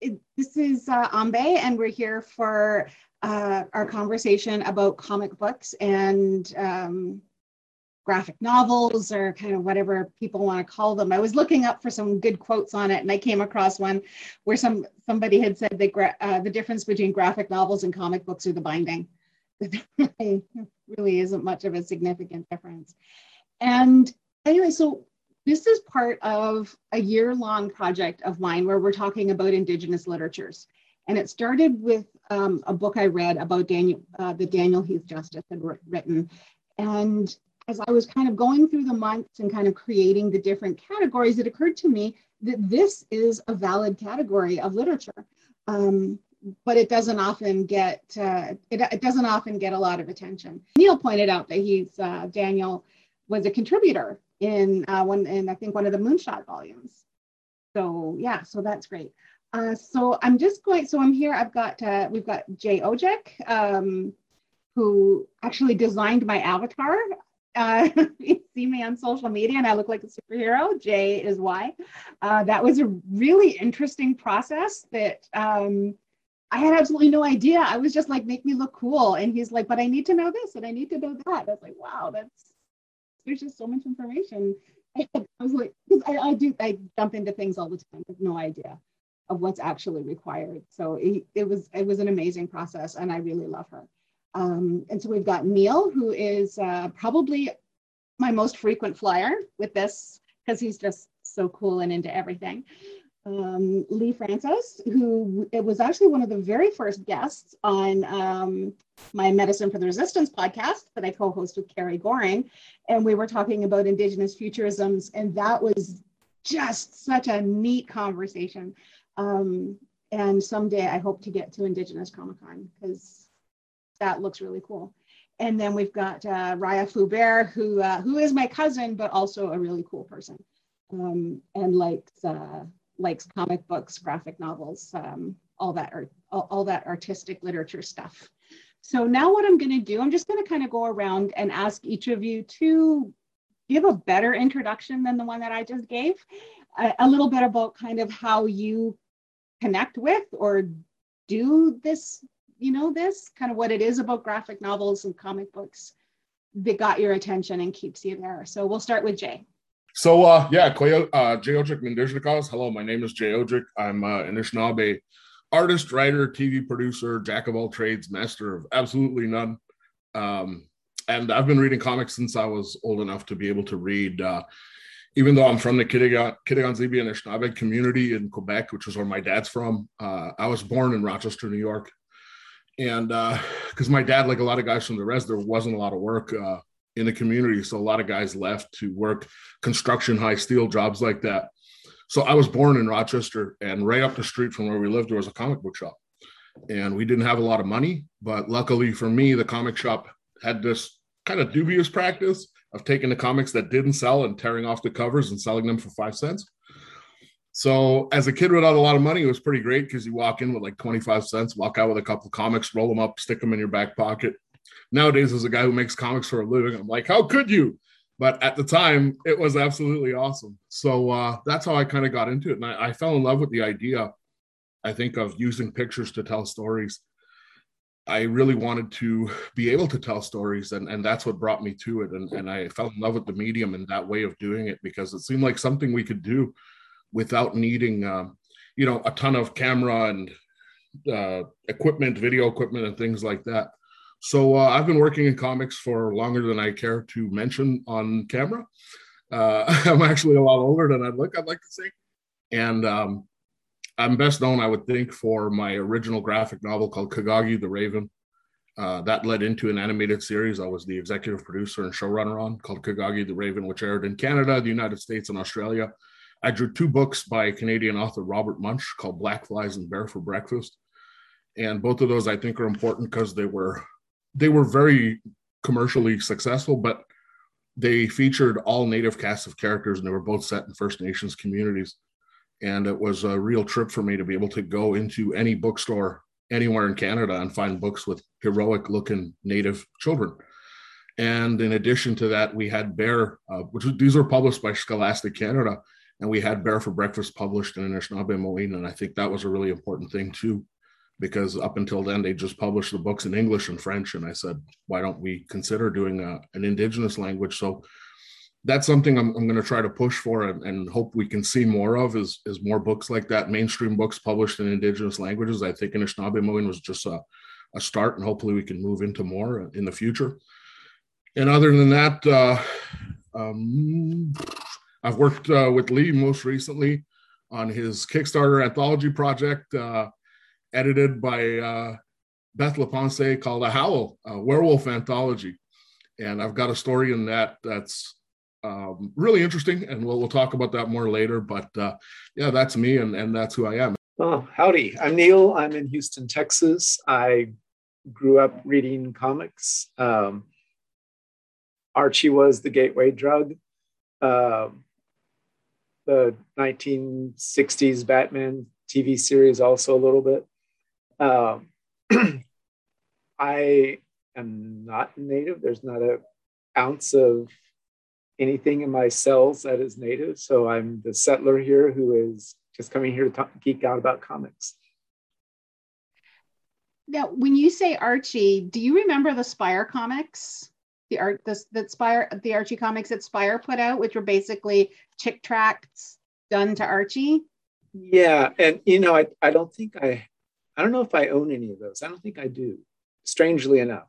it, this is uh, Ambe, and we're here for uh, our conversation about comic books and um, graphic novels or kind of whatever people want to call them. I was looking up for some good quotes on it, and I came across one where some somebody had said that uh, the difference between graphic novels and comic books are the binding. Really isn't much of a significant difference. And anyway, so this is part of a year long project of mine where we're talking about Indigenous literatures. And it started with um, a book I read about Daniel, uh, the Daniel Heath Justice had written. And as I was kind of going through the months and kind of creating the different categories, it occurred to me that this is a valid category of literature. Um, but it doesn't often get uh, it, it, doesn't often get a lot of attention. Neil pointed out that he's uh, Daniel was a contributor in uh, one in I think one of the Moonshot volumes. So yeah, so that's great. Uh, so I'm just going. So I'm here. I've got uh, we've got Jay Odjick, um, who actually designed my avatar. Uh, you see me on social media, and I look like a superhero. Jay is why. Uh, that was a really interesting process. That um, I had absolutely no idea. I was just like, make me look cool, and he's like, but I need to know this and I need to know that. I was like, wow, that's there's just so much information. I was like, I, I do, I jump into things all the time with no idea of what's actually required. So it, it was, it was an amazing process, and I really love her. Um, and so we've got Neil, who is uh, probably my most frequent flyer with this because he's just so cool and into everything um, Lee Francis, who it was actually one of the very first guests on um, my Medicine for the Resistance podcast that I co-host with Carrie Goring, and we were talking about Indigenous futurisms, and that was just such a neat conversation. Um, and someday I hope to get to Indigenous Comic Con because that looks really cool. And then we've got uh, Raya Foubert, who uh, who is my cousin, but also a really cool person, um, and likes uh, likes comic books, graphic novels, um, all that art, all, all that artistic literature stuff. So now what I'm going to do, I'm just going to kind of go around and ask each of you to give a better introduction than the one that I just gave, a, a little bit about kind of how you connect with or do this, you know, this kind of what it is about graphic novels and comic books that got your attention and keeps you there. So we'll start with Jay. So uh, yeah, Koyo, uh, Jay Mindishnikas. Hello, my name is Jay Odjick. I'm uh, Anishinaabe artist, writer, TV producer, jack of all trades, master of absolutely none. Um, and I've been reading comics since I was old enough to be able to read. Uh, even though I'm from the Kitigan, Kitigan-Zibi Anishinaabe community in Quebec, which is where my dad's from, uh, I was born in Rochester, New York. And because uh, my dad, like a lot of guys from the rest, there wasn't a lot of work uh, in the community. So a lot of guys left to work construction, high steel jobs like that. So I was born in Rochester, and right up the street from where we lived, there was a comic book shop. And we didn't have a lot of money, but luckily for me, the comic shop had this kind of dubious practice of taking the comics that didn't sell and tearing off the covers and selling them for five cents. So as a kid without a lot of money, it was pretty great because you walk in with like 25 cents, walk out with a couple of comics, roll them up, stick them in your back pocket, nowadays as a guy who makes comics for a living. I'm like how could you? But at the time it was absolutely awesome. So uh, that's how i kind of got into it. And I, I, fell in love with the idea i think of using pictures to tell stories. I really wanted to be able to tell stories and, and that's what brought me to it. And, and i fell in love with the medium and that way of doing it because it seemed like something we could do without needing um, you know a ton of camera and uh, equipment video equipment and things like that so uh, I've been working in comics for longer than I care to mention on camera. Uh, I'm actually a lot older than I'd look, I'd like to say. And um, I'm best known, I would think, for my original graphic novel called Kagagi the Raven. Uh, that led into an animated series I was the executive producer and showrunner on called Kagagi the Raven, which aired in Canada, the United States, and Australia. I drew two books by Canadian author Robert Munsch called Black Flies and Bear for Breakfast. And both of those I think are important because they were they were very commercially successful, but they featured all native cast of characters and they were both set in First Nations communities. And it was a real trip for me to be able to go into any bookstore anywhere in Canada and find books with heroic looking native children. And in addition to that, we had Bear, uh, which these were published by Scholastic Canada. and we had Bear for Breakfast published in Anishinaabe and I think that was a really important thing too, because up until then they just published the books in English and French, and I said, why don't we consider doing a, an Indigenous language? So that's something I'm, I'm going to try to push for and, and, hope we can see more of is, is more books like that, mainstream books published in Indigenous languages. I think Anishinaabe was just a, a start, and hopefully we can move into more in the future. And other than that, uh, um, I've worked uh, with Lee most recently on his Kickstarter anthology project, uh, edited by uh, Beth LaPensée called A Howl, a werewolf anthology. And I've got a story in that that's um, really interesting, and we'll, we'll talk about that more later. But uh, yeah, that's me, and, and that's who I am. Oh, howdy. I'm Neil. I'm in Houston, Texas. I grew up reading comics. Um, Archie was the gateway drug. Um, the 1960s Batman TV series also a little bit. Um, I am not native. There's not an ounce of anything in my cells that is native. So I'm the settler here who is just coming here to talk, geek out about comics. Now, when you say Archie, do you remember the Spire comics? The art, the, the Spire, the Archie comics that Spire put out, which were basically chick tracts done to Archie. Yeah, and you know, I, I don't think I, I don't know if I own any of those. I don't think I do. Strangely enough,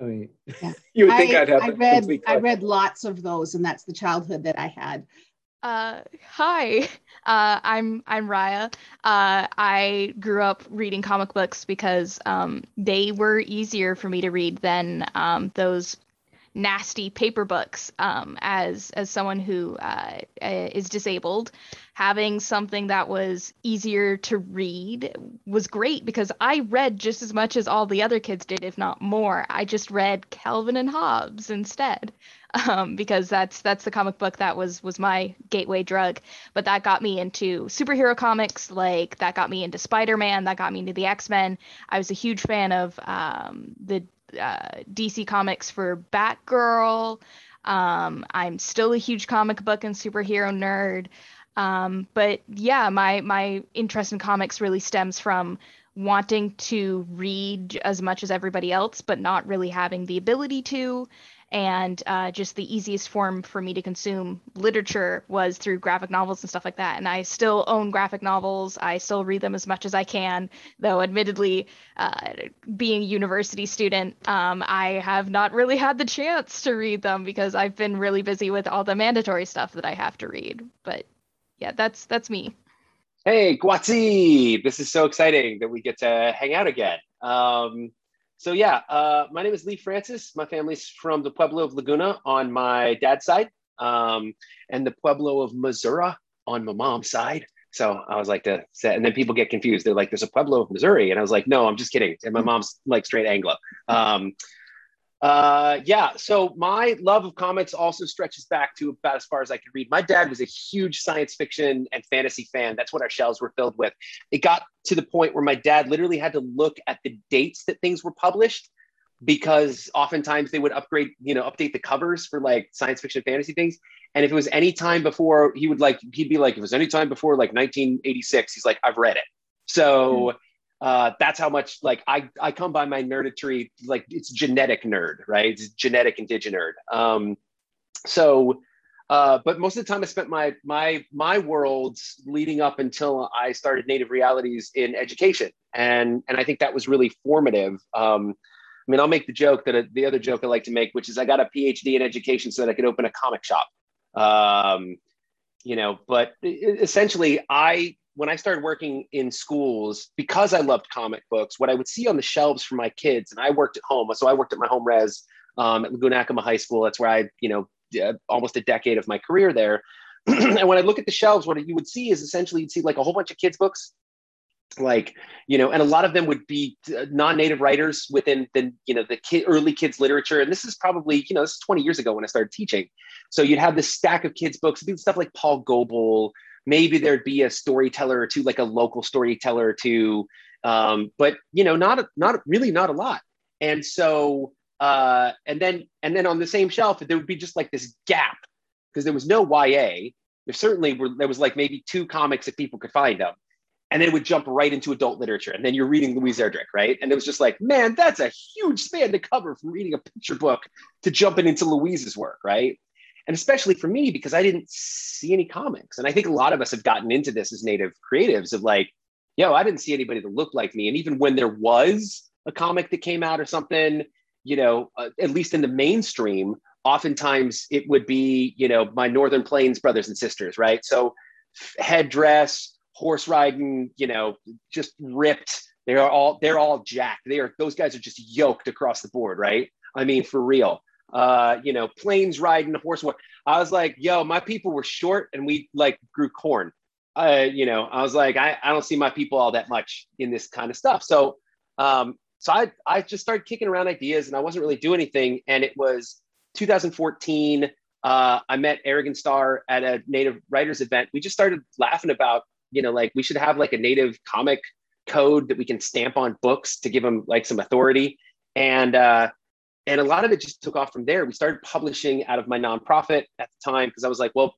I mean, yeah. you would think I, would have. I read, I read lots of those, and that's the childhood that I had. Uh, hi, uh, I'm I'm Raya. Uh, I grew up reading comic books because um, they were easier for me to read than um, those nasty paper books. Um, as as someone who uh, is disabled, having something that was easier to read was great because I read just as much as all the other kids did, if not more. I just read Calvin and Hobbes instead um, because that's that's the comic book that was was my gateway drug. But that got me into superhero comics, like that got me into Spider Man, that got me into the X Men. I was a huge fan of um, the uh, DC comics for Batgirl. Um, I'm still a huge comic book and superhero nerd. Um, but yeah, my my interest in comics really stems from wanting to read as much as everybody else, but not really having the ability to and uh, just the easiest form for me to consume literature was through graphic novels and stuff like that. And I still own graphic novels. I still read them as much as I can, though, admittedly, uh, being a university student, um, I have not really had the chance to read them because I've been really busy with all the mandatory stuff that I have to read. But yeah, that's that's me. Hey, Guatsi! This is so exciting that we get to hang out again. Um, so yeah, uh, my name is Lee Francis. My family's from the Pueblo of Laguna on my dad's side, um, and the Pueblo of Missouri on my mom's side. So I was like to say, and then people get confused. They're like, "There's a Pueblo of Missouri," and I was like, "No, I'm just kidding." And my mom's like straight Anglo. Um, uh, yeah, so my love of comics also stretches back to about as far as I could read. My dad was a huge science fiction and fantasy fan. That's what our shelves were filled with. It got to the point where my dad literally had to look at the dates that things were published because oftentimes they would upgrade, you know, update the covers for like science fiction fantasy things. And if it was any time before, he would like, he'd be like, if it was any time before like 1986, he's like, I've read it. So, mm-hmm uh, that's how much like I, I come by my nerditry like it's genetic nerd right it's genetic indigenous nerd um, so uh, but most of the time I spent my my my worlds leading up until I started Native Realities in education, and and I think that was really formative. Um, I mean, I'll make the joke that uh, the other joke I like to make, which is I got a PhD in education so that I could open a comic shop. Um, you know, but essentially, I when I started working in schools, because I loved comic books, what I would see on the shelves for my kids, and I worked at home, so I worked at my home res um, at Laguna Acoma High School. That's where I, you know, almost a decade of my career there. and when I look at the shelves, what you would see is essentially you'd see like a whole bunch of kids' books, like you know, and a lot of them would be uh, non-native writers within the you know the kid, early kids literature. And this is probably you know this is 20 years ago when I started teaching. So you'd have this stack of kids' books, stuff like Paul Goble, maybe there'd be a storyteller or two, like a local storyteller or two, um, but you know, not not really not a lot. And so, uh, and then and then on the same shelf, there would be just like this gap because there was no YA, there certainly were there was like maybe two comics if people could find them and then it would jump right into adult literature. And then you're reading louise erdrich right? And it was just like man that's a huge span to cover from reading a picture book to jumping into louise's work right and especially for me because i didn't see any comics. And i think a lot of us have gotten into this as native creatives of like yo i didn't see anybody that looked like me. And even when there was a comic that came out or something you know uh, at least in the mainstream oftentimes it would be you know my northern plains brothers and sisters right? So headdress horse riding you know just ripped. They are all they're all jacked. They are those guys are just yoked across the board right? I mean for real uh you know plains riding horse i was like yo my people were short and we like grew corn uh you know i was like i, I don't see my people all that much in this kind of stuff so um so i i just started kicking around ideas and i wasn't really doing anything and it was 2014, uh, I met Arigon Starr at a native writers event. We just started laughing about, you know, like we should have like a native comic code that we can stamp on books to give them like some authority. And, uh, and a lot of it just took off from there. We started publishing out of my nonprofit at the time because I was like, well,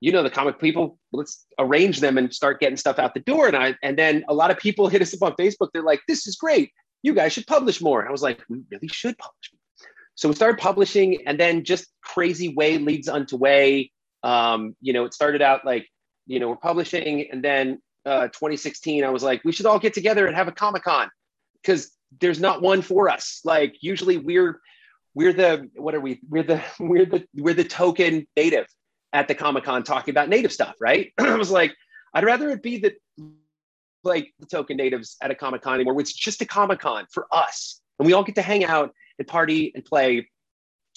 you know, the comic people, let's arrange them and start getting stuff out the door. And I, and then a lot of people hit us up on Facebook. They're like, this is great. You guys should publish more. And I was like, we really should publish. So we started publishing, and then just crazy way leads unto way. Um, you know, it started out like, you know, we're publishing, and then uh, 2016, I was like, we should all get together and have a Comic Con because there's not one for us. Like usually we're we're the what are we? We're the we're the we're the token native at the Comic Con talking about native stuff, right? I was like, I'd rather it be the like the token natives at a Comic Con anymore. It's just a Comic Con for us, and we all get to hang out and party and play.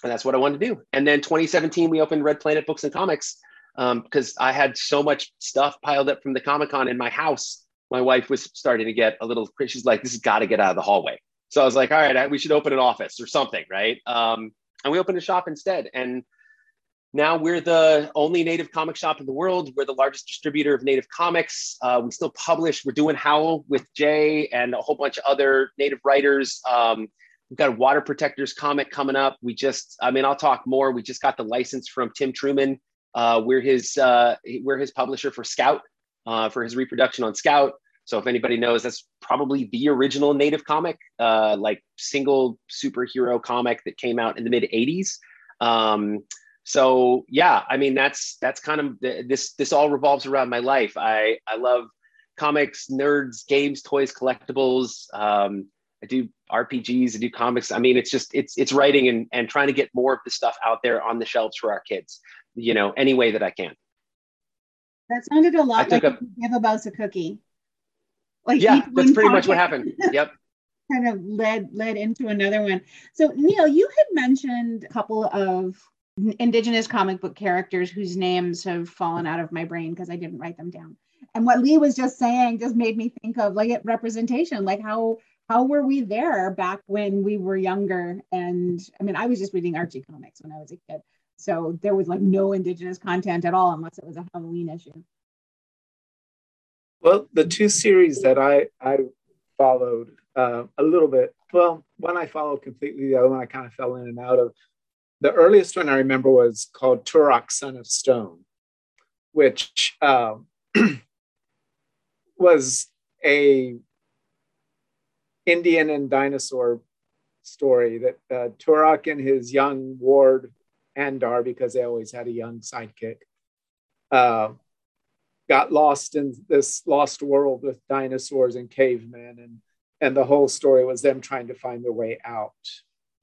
And that's what I wanted to do. And then 2017, we opened Red Planet Books and Comics because um, I had so much stuff piled up from the Comic Con in my house. My wife was starting to get a little, she's like, this has got to get out of the hallway. So I was like, all right, we should open an office or something, right? Um, and we opened a shop instead. And now we're the only native comic shop in the world. We're the largest distributor of native comics. Uh, we still publish. We're doing Howl with Jay and a whole bunch of other native writers. Um, We've got a water protectors comic coming up. We just, I mean, I'll talk more. We just got the license from Tim Truman. Uh, we're his uh, we're his publisher for Scout uh, for his reproduction on Scout. So if anybody knows, that's probably the original native comic, uh, like single superhero comic that came out in the mid '80s. Um, so yeah, I mean that's that's kind of this this all revolves around my life. I I love comics, nerds, games, toys, collectibles. Um, I do RPGs, I do comics. I mean, it's just it's it's writing and and trying to get more of the stuff out there on the shelves for our kids. You know, any way that I can. That sounded a lot like a, give a mouse a cookie. Like yeah, that's pretty much what happened. Yep. kind of led led into another one. So Neil, you had mentioned a couple of indigenous comic book characters whose names have fallen out of my brain because I didn't write them down. And what Lee was just saying just made me think of like representation, like how how were we there back when we were younger? And I mean, I was just reading Archie comics when I was a kid. So there was like no indigenous content at all unless it was a Halloween issue. Well, the two series that I, I followed uh, a little bit, well, one I followed completely, the other one I kind of fell in and out of. The earliest one I remember was called Turok, Son of Stone, which uh, was a Indian and dinosaur story that uh, Turok and his young ward Andar, because they always had a young sidekick, uh, got lost in this lost world with dinosaurs and cavemen, and and the whole story was them trying to find their way out.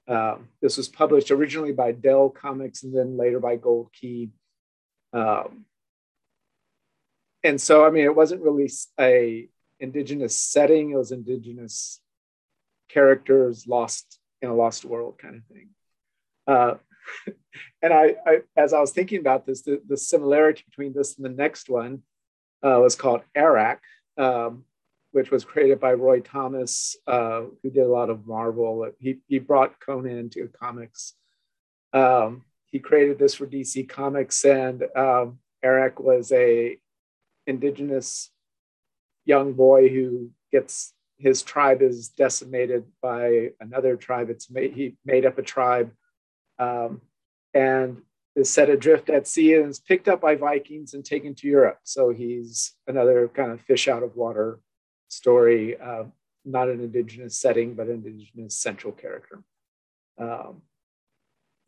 Um, this was published originally by Dell Comics and then later by Gold Key. Um, and so, I mean, it wasn't really a indigenous setting; it was indigenous characters lost in a lost world kind of thing. Uh, and I, I, as I was thinking about this, the, the, similarity between this and the next one uh, was called Arak, um, which was created by Roy Thomas, uh, who did a lot of Marvel. He, he brought Conan into comics. Um, he created this for DC Comics, and um, Arak was a indigenous young boy who gets his tribe is decimated by another tribe. It's made, he made up a tribe, um, and is set adrift at sea and is picked up by Vikings and taken to Europe. So he's another kind of fish out of water story, uh, not an indigenous setting, but an indigenous central character. Um,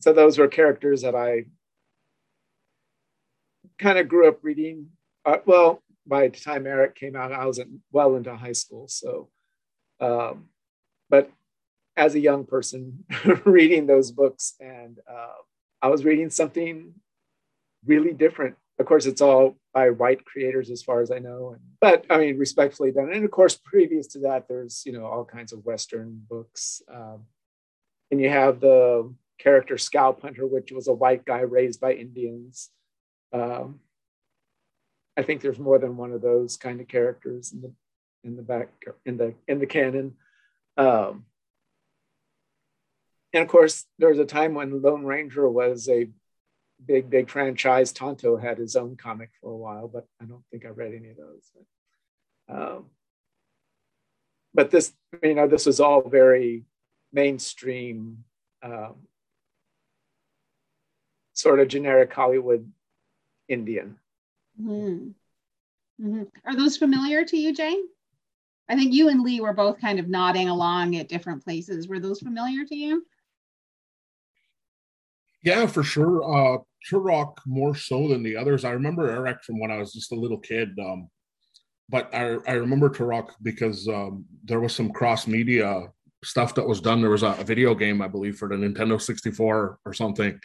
so those were characters that I kind of grew up reading. Uh, well, by the time Arak came out, I was in, well into high school. So, um, but as a young person, reading those books, and uh, I was reading something really different. Of course, it's all by white creators, as far as I know. But I mean, respectfully done. And of course, previous to that, there's you know all kinds of Western books, um, and you have the character Scalp Hunter, which was a white guy raised by Indians. Um, I think there's more than one of those kind of characters in the in the back in the in the canon. Um, and of course, there was a time when Lone Ranger was a big, big franchise. Tonto had his own comic for a while, but I don't think I read any of those. Um, but this, you know, this was all very mainstream, um, sort of generic Hollywood Indian. Mm-hmm. Mm-hmm. Are those familiar to you, Jane? I think you and Lee were both kind of nodding along at different places. Were those familiar to you? Yeah, for sure. Uh, Turok more so than the others. I remember Arak from when I was just a little kid. Um, but I, I remember Turok because um, there was some cross media stuff that was done. There was a, a, video game, I believe, for the Nintendo 64 or something.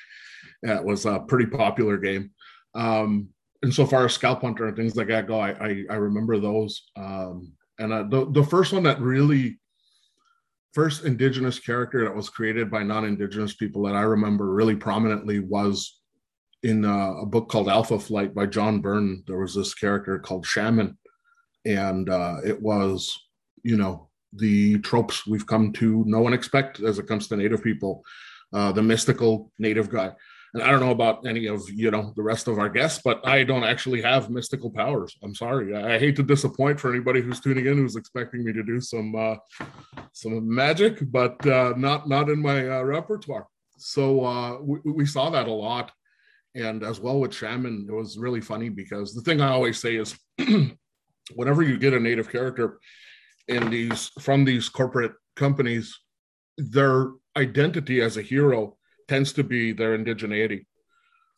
It was a pretty popular game. Um, and so far as Scalp Hunter and things like that go, I I, I remember those. Um, and uh, the the first one that really first indigenous character that was created by non-indigenous people that I remember really prominently was in uh, a book called Alpha Flight by John Byrne. There was this character called Shaman, and uh, it was you know the tropes we've come to know and expect as it comes to Native people, uh, the mystical Native guy and I don't know about any of you know the rest of our guests, but I don't actually have mystical powers. I'm sorry. I hate to disappoint for anybody who's tuning in who's expecting me to do some uh, some magic, but uh, not not in my uh, repertoire. So uh, we, we saw that a lot, and as well with shaman, it was really funny because the thing I always say is, whenever you get a native character in these from these corporate companies, their identity as a hero tends to be their indigeneity.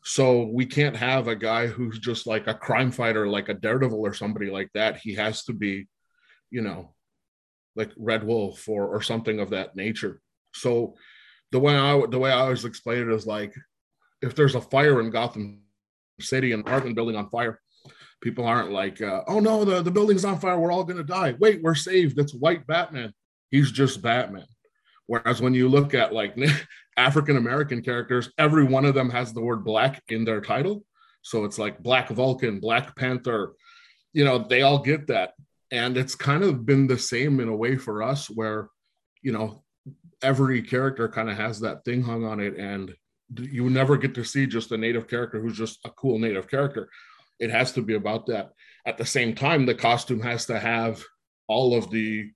So we can't have a guy who's just like a crime fighter, like a daredevil or somebody like that. He has to be, you know, like Red Wolf or or something of that nature. So the way I the way I always explain it is like if there's a fire in Gotham City and apartment building on fire, people aren't like, uh, oh no, the, the building's on fire, we're all gonna die. Wait, we're saved. It's white Batman. He's just Batman. Whereas when you look at like African American characters, every one of them has the word black in their title. So it's like Black Vulcan, Black Panther, you know, they all get that. And it's kind of been the same in a way for us where, you know, every character kind of has that thing hung on it. And you never get to see just a native character who's just a cool native character. It has to be about that. At the same time, the costume has to have all of the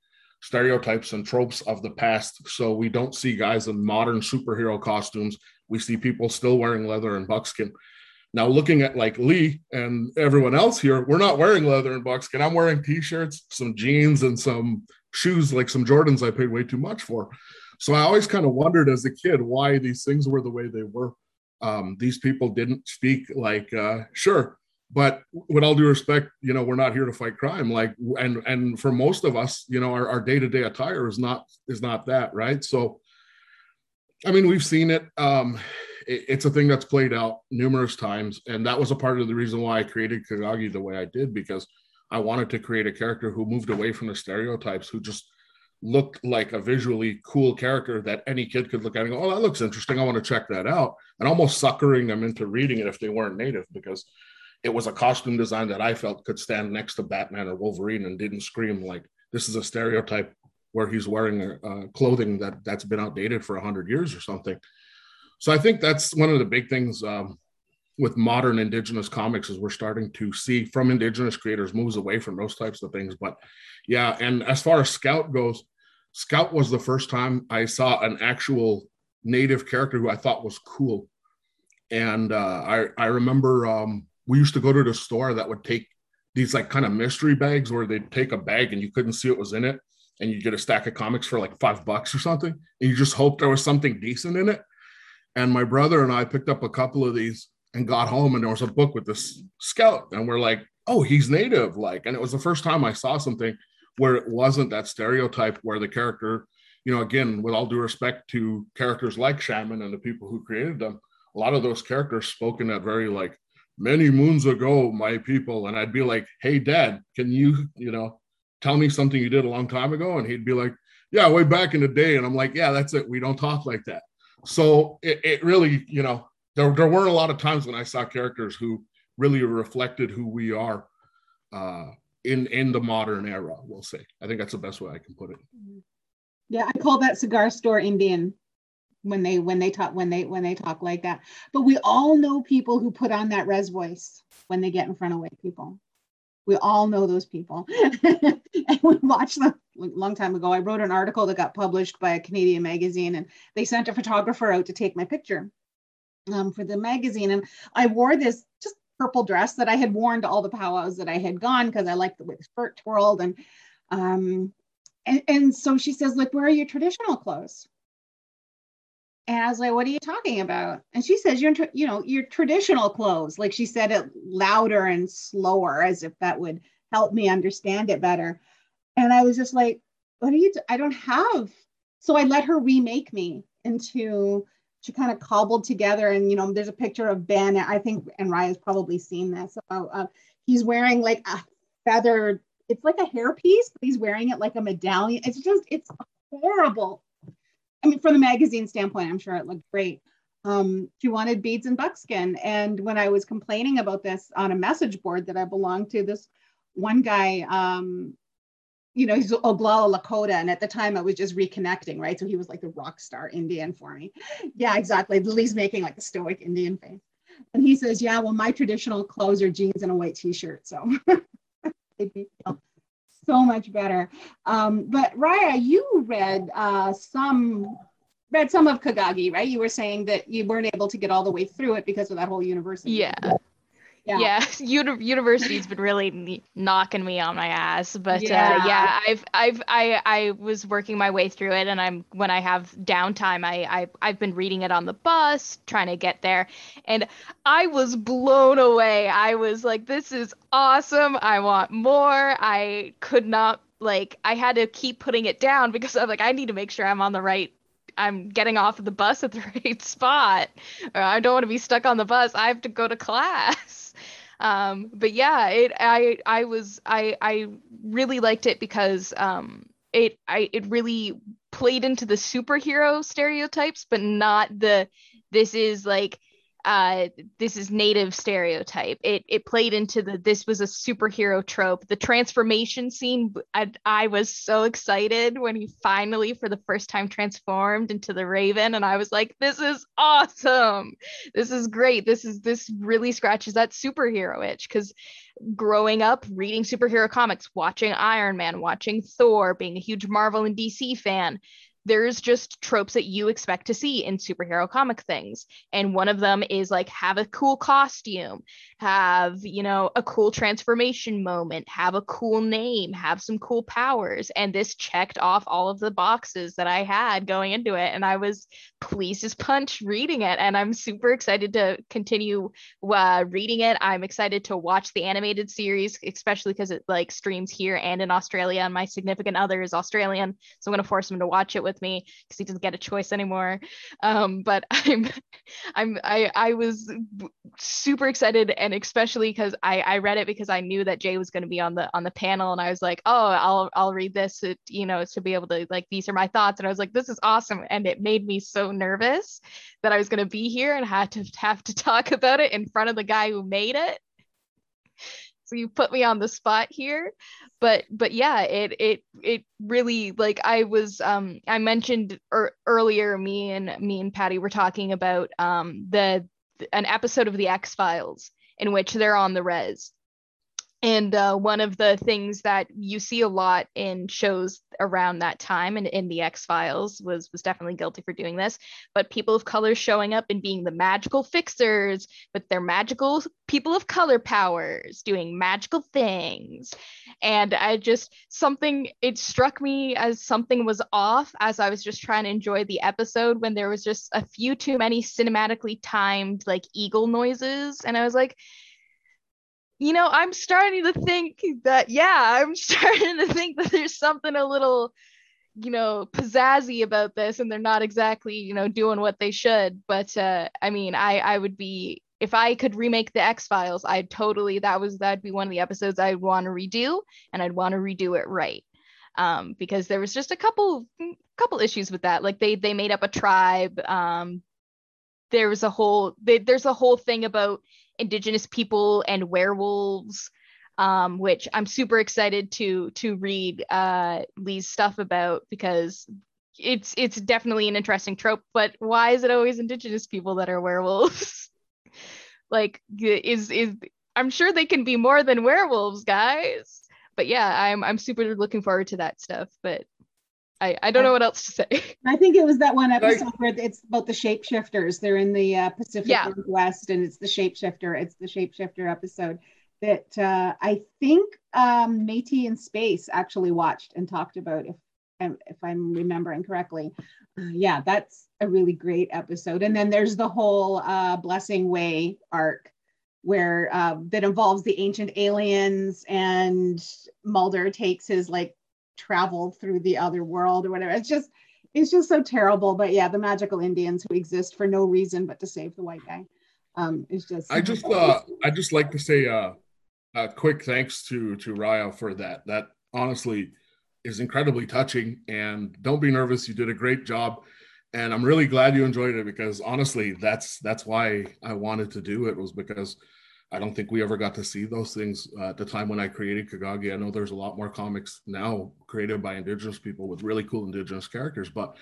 stereotypes and tropes of the past. So we don't see guys in modern superhero costumes. We see people still wearing leather and buckskin. Now, looking at like Lee and everyone else here, we're not wearing leather and buckskin. I'm wearing t-shirts, some jeans, and some shoes, like some Jordans I paid way too much for. So I always kind of wondered as a kid why these things were the way they were. Um, these people didn't speak like, uh, sure, but with all due respect you know we're not here to fight crime like and and for most of us you know our, our day-to-day attire is not is not that right so i mean we've seen it um it, it's a thing that's played out numerous times and that was a part of the reason why i created kagagi the way i did because i wanted to create a character who moved away from the stereotypes who just looked like a visually cool character that any kid could look at and go, oh, that looks interesting. I want to check that out. And almost suckering them into reading it if they weren't native, because it was a costume design that I felt could stand next to Batman or Wolverine and didn't scream like this is a stereotype where he's wearing uh, clothing that that's been outdated for hundred years or something. So I think that's one of the big things um, with modern indigenous comics is we're starting to see from indigenous creators moves away from those types of things. But yeah, and as far as Scout goes, Scout was the first time I saw an actual native character who I thought was cool and uh, I I remember um, we used to go to the store that would take these like kind of mystery bags where they'd take a bag and you couldn't see what was in it, and you get a stack of comics for like five bucks or something, and you just hope there was something decent in it. And my brother and I picked up a couple of these and got home, and there was a book with this scout, and we're like, oh, he's native, like, and it was the first time I saw something where it wasn't that stereotype where the character, you know, again, with all due respect to characters like Shaman and the people who created them, a lot of those characters spoke in that very like many moons ago, my people. And I'd be like, hey, dad, can you, you know, tell me something you did a long time ago? And he'd be like, yeah, way back in the day. And I'm like, yeah, that's it. We don't talk like that. So it, it really, you know, there, there weren't a lot of times when I saw characters who really reflected who we are uh, in in the modern era. We'll say. I think that's the best way I can put it. Yeah, I call that cigar store Indian when they when they talk when they when they talk like that. But we all know people who put on that res voice when they get in front of white people. We all know those people, and we watched them a long time ago. I wrote an article that got published by a Canadian magazine, and they sent a photographer out to take my picture um, for the magazine. And I wore this just purple dress that I had worn to all the powwows that I had gone because I liked the way the skirt twirled. And um, and, and so she says, like, where are your traditional clothes? And I was like, what are you talking about? And she says, you're, you know, your traditional clothes. Like she said it louder and slower as if that would help me understand it better. And I was just like, what are you, t- I don't have. So I let her remake me into she kind of cobbled together and you know there's a picture of ben i think and raya's probably seen this uh, uh, he's wearing like a feathered it's like a hairpiece but he's wearing it like a medallion it's just it's horrible i mean from the magazine standpoint i'm sure it looked great um, she wanted beads and buckskin and when i was complaining about this on a message board that i belonged to this one guy um, you know, he's Oglala Lakota. And at the time I was just reconnecting, right? So he was like the rock star Indian for me. Yeah, exactly. Lily's making like a stoic Indian face. And he says, Yeah, well, my traditional clothes are jeans and a white t-shirt. So so much better. Um, but Raya, you read uh, some read some of Kagagi, right? You were saying that you weren't able to get all the way through it because of that whole university. Yeah yeah, yeah. Uni- university's been really knocking me on my ass but yeah. Uh, yeah i've i've i i was working my way through it and i'm when i have downtime I, I i've been reading it on the bus trying to get there and i was blown away i was like this is awesome i want more i could not like i had to keep putting it down because i'm like i need to make sure i'm on the right I'm getting off of the bus at the right spot, or I don't want to be stuck on the bus. I have to go to class um but yeah it i i was i i really liked it because um it i it really played into the superhero stereotypes but not the this is like uh, this is native stereotype. It it played into the this was a superhero trope. The transformation scene, I, I was so excited when he finally, for the first time, transformed into the Raven, and I was like, "This is awesome! This is great! This is this really scratches that superhero itch." Because growing up reading superhero comics, watching Iron Man, watching Thor, being a huge Marvel and DC fan, there's just tropes that you expect to see in superhero comic things. And one of them is like have a cool costume, have, you know, a cool transformation moment, have a cool name, have some cool powers. And this checked off all of the boxes that I had going into it. And I was pleased as punch reading it. And I'm super excited to continue uh, reading it. I'm excited to watch the animated series, especially because it like streams here and in Australia. And my significant other is Australian. So I'm going to force him to watch it with with me because he doesn't get a choice anymore. Um, but I'm, I'm, I, I was super excited, and especially because I, I read it because I knew that Jay was going to be on the on the panel, and I was like, oh, I'll, I'll read this, to, you know, to be able to like these are my thoughts, and I was like, this is awesome, and it made me so nervous that I was going to be here and had to have to talk about it in front of the guy who made it so you put me on the spot here. But but yeah it it it really like i was um i mentioned er, earlier me and me and patty were talking about um the an episode of the x files in which they're on the res and uh, one of the things that you see a lot in shows around that time and in the X Files was was definitely guilty for doing this. But people of color showing up and being the magical fixers with their magical people of color powers, doing magical things, and I just something it struck me as something was off as I was just trying to enjoy the episode when there was just a few too many cinematically timed like eagle noises, and I was like you know, I'm starting to think that, yeah, I'm starting to think that there's something a little, you know, pizzazzy about this and they're not exactly, you know, doing what they should. But uh, I mean, I, I would be, if I could remake the X Files, I'd totally, that was, that'd be one of the episodes I'd want to redo and I'd want to redo it right. Um, because there was just a couple, couple issues with that. Like they, they made up a tribe. Um, there was a whole, they, there's a whole thing about indigenous people and werewolves um, which i'm super excited to to read uh, lee's stuff about because it's it's definitely an interesting trope but why is it always indigenous people that are werewolves? Like is is i'm sure they can be more than werewolves guys. But yeah i'm i'm super looking forward to that stuff but I, I don't know what else to say. I think it was that one episode where it's about the shapeshifters. They're in the uh, Pacific Yeah. Northwest, and it's the shapeshifter. It's the shapeshifter episode that uh, I think um, Métis in Space actually watched and talked about. If if I'm remembering correctly, uh, yeah, that's a really great episode. And then there's the whole uh, Blessing Way arc where uh, that involves the ancient aliens and Mulder takes his like travel through the other world or whatever. It's just it's just so terrible. But yeah, the magical Indians who exist for no reason but to save the white guy. Um, is just I just uh I just like to say uh a quick thanks to to Raya for that. That honestly is incredibly touching and don't be nervous. You did a great job. And I'm really glad you enjoyed it because honestly, that's that's why I wanted to do it was because I don't think we ever got to see those things uh, at the time when I created Kagagi. I know there's a lot more comics now created by indigenous people with really cool indigenous characters, but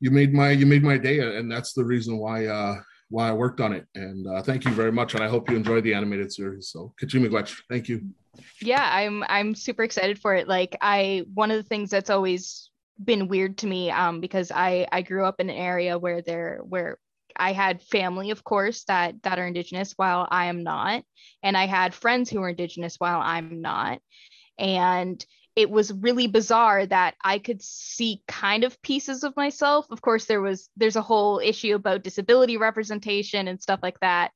you made my you made my day, and that's the reason why uh, why I worked on it. And uh, thank you very much, and I hope you enjoyed the animated series. So, Kachimigwech, thank you. yeah i'm i'm super excited for it like i one of the things that's always been weird to me um because i i grew up in an area where there where i had family of course that that are indigenous while i am not and i had friends who are indigenous while i'm not and it was really bizarre that i could see kind of pieces of myself of course there was there's a whole issue about disability representation and stuff like that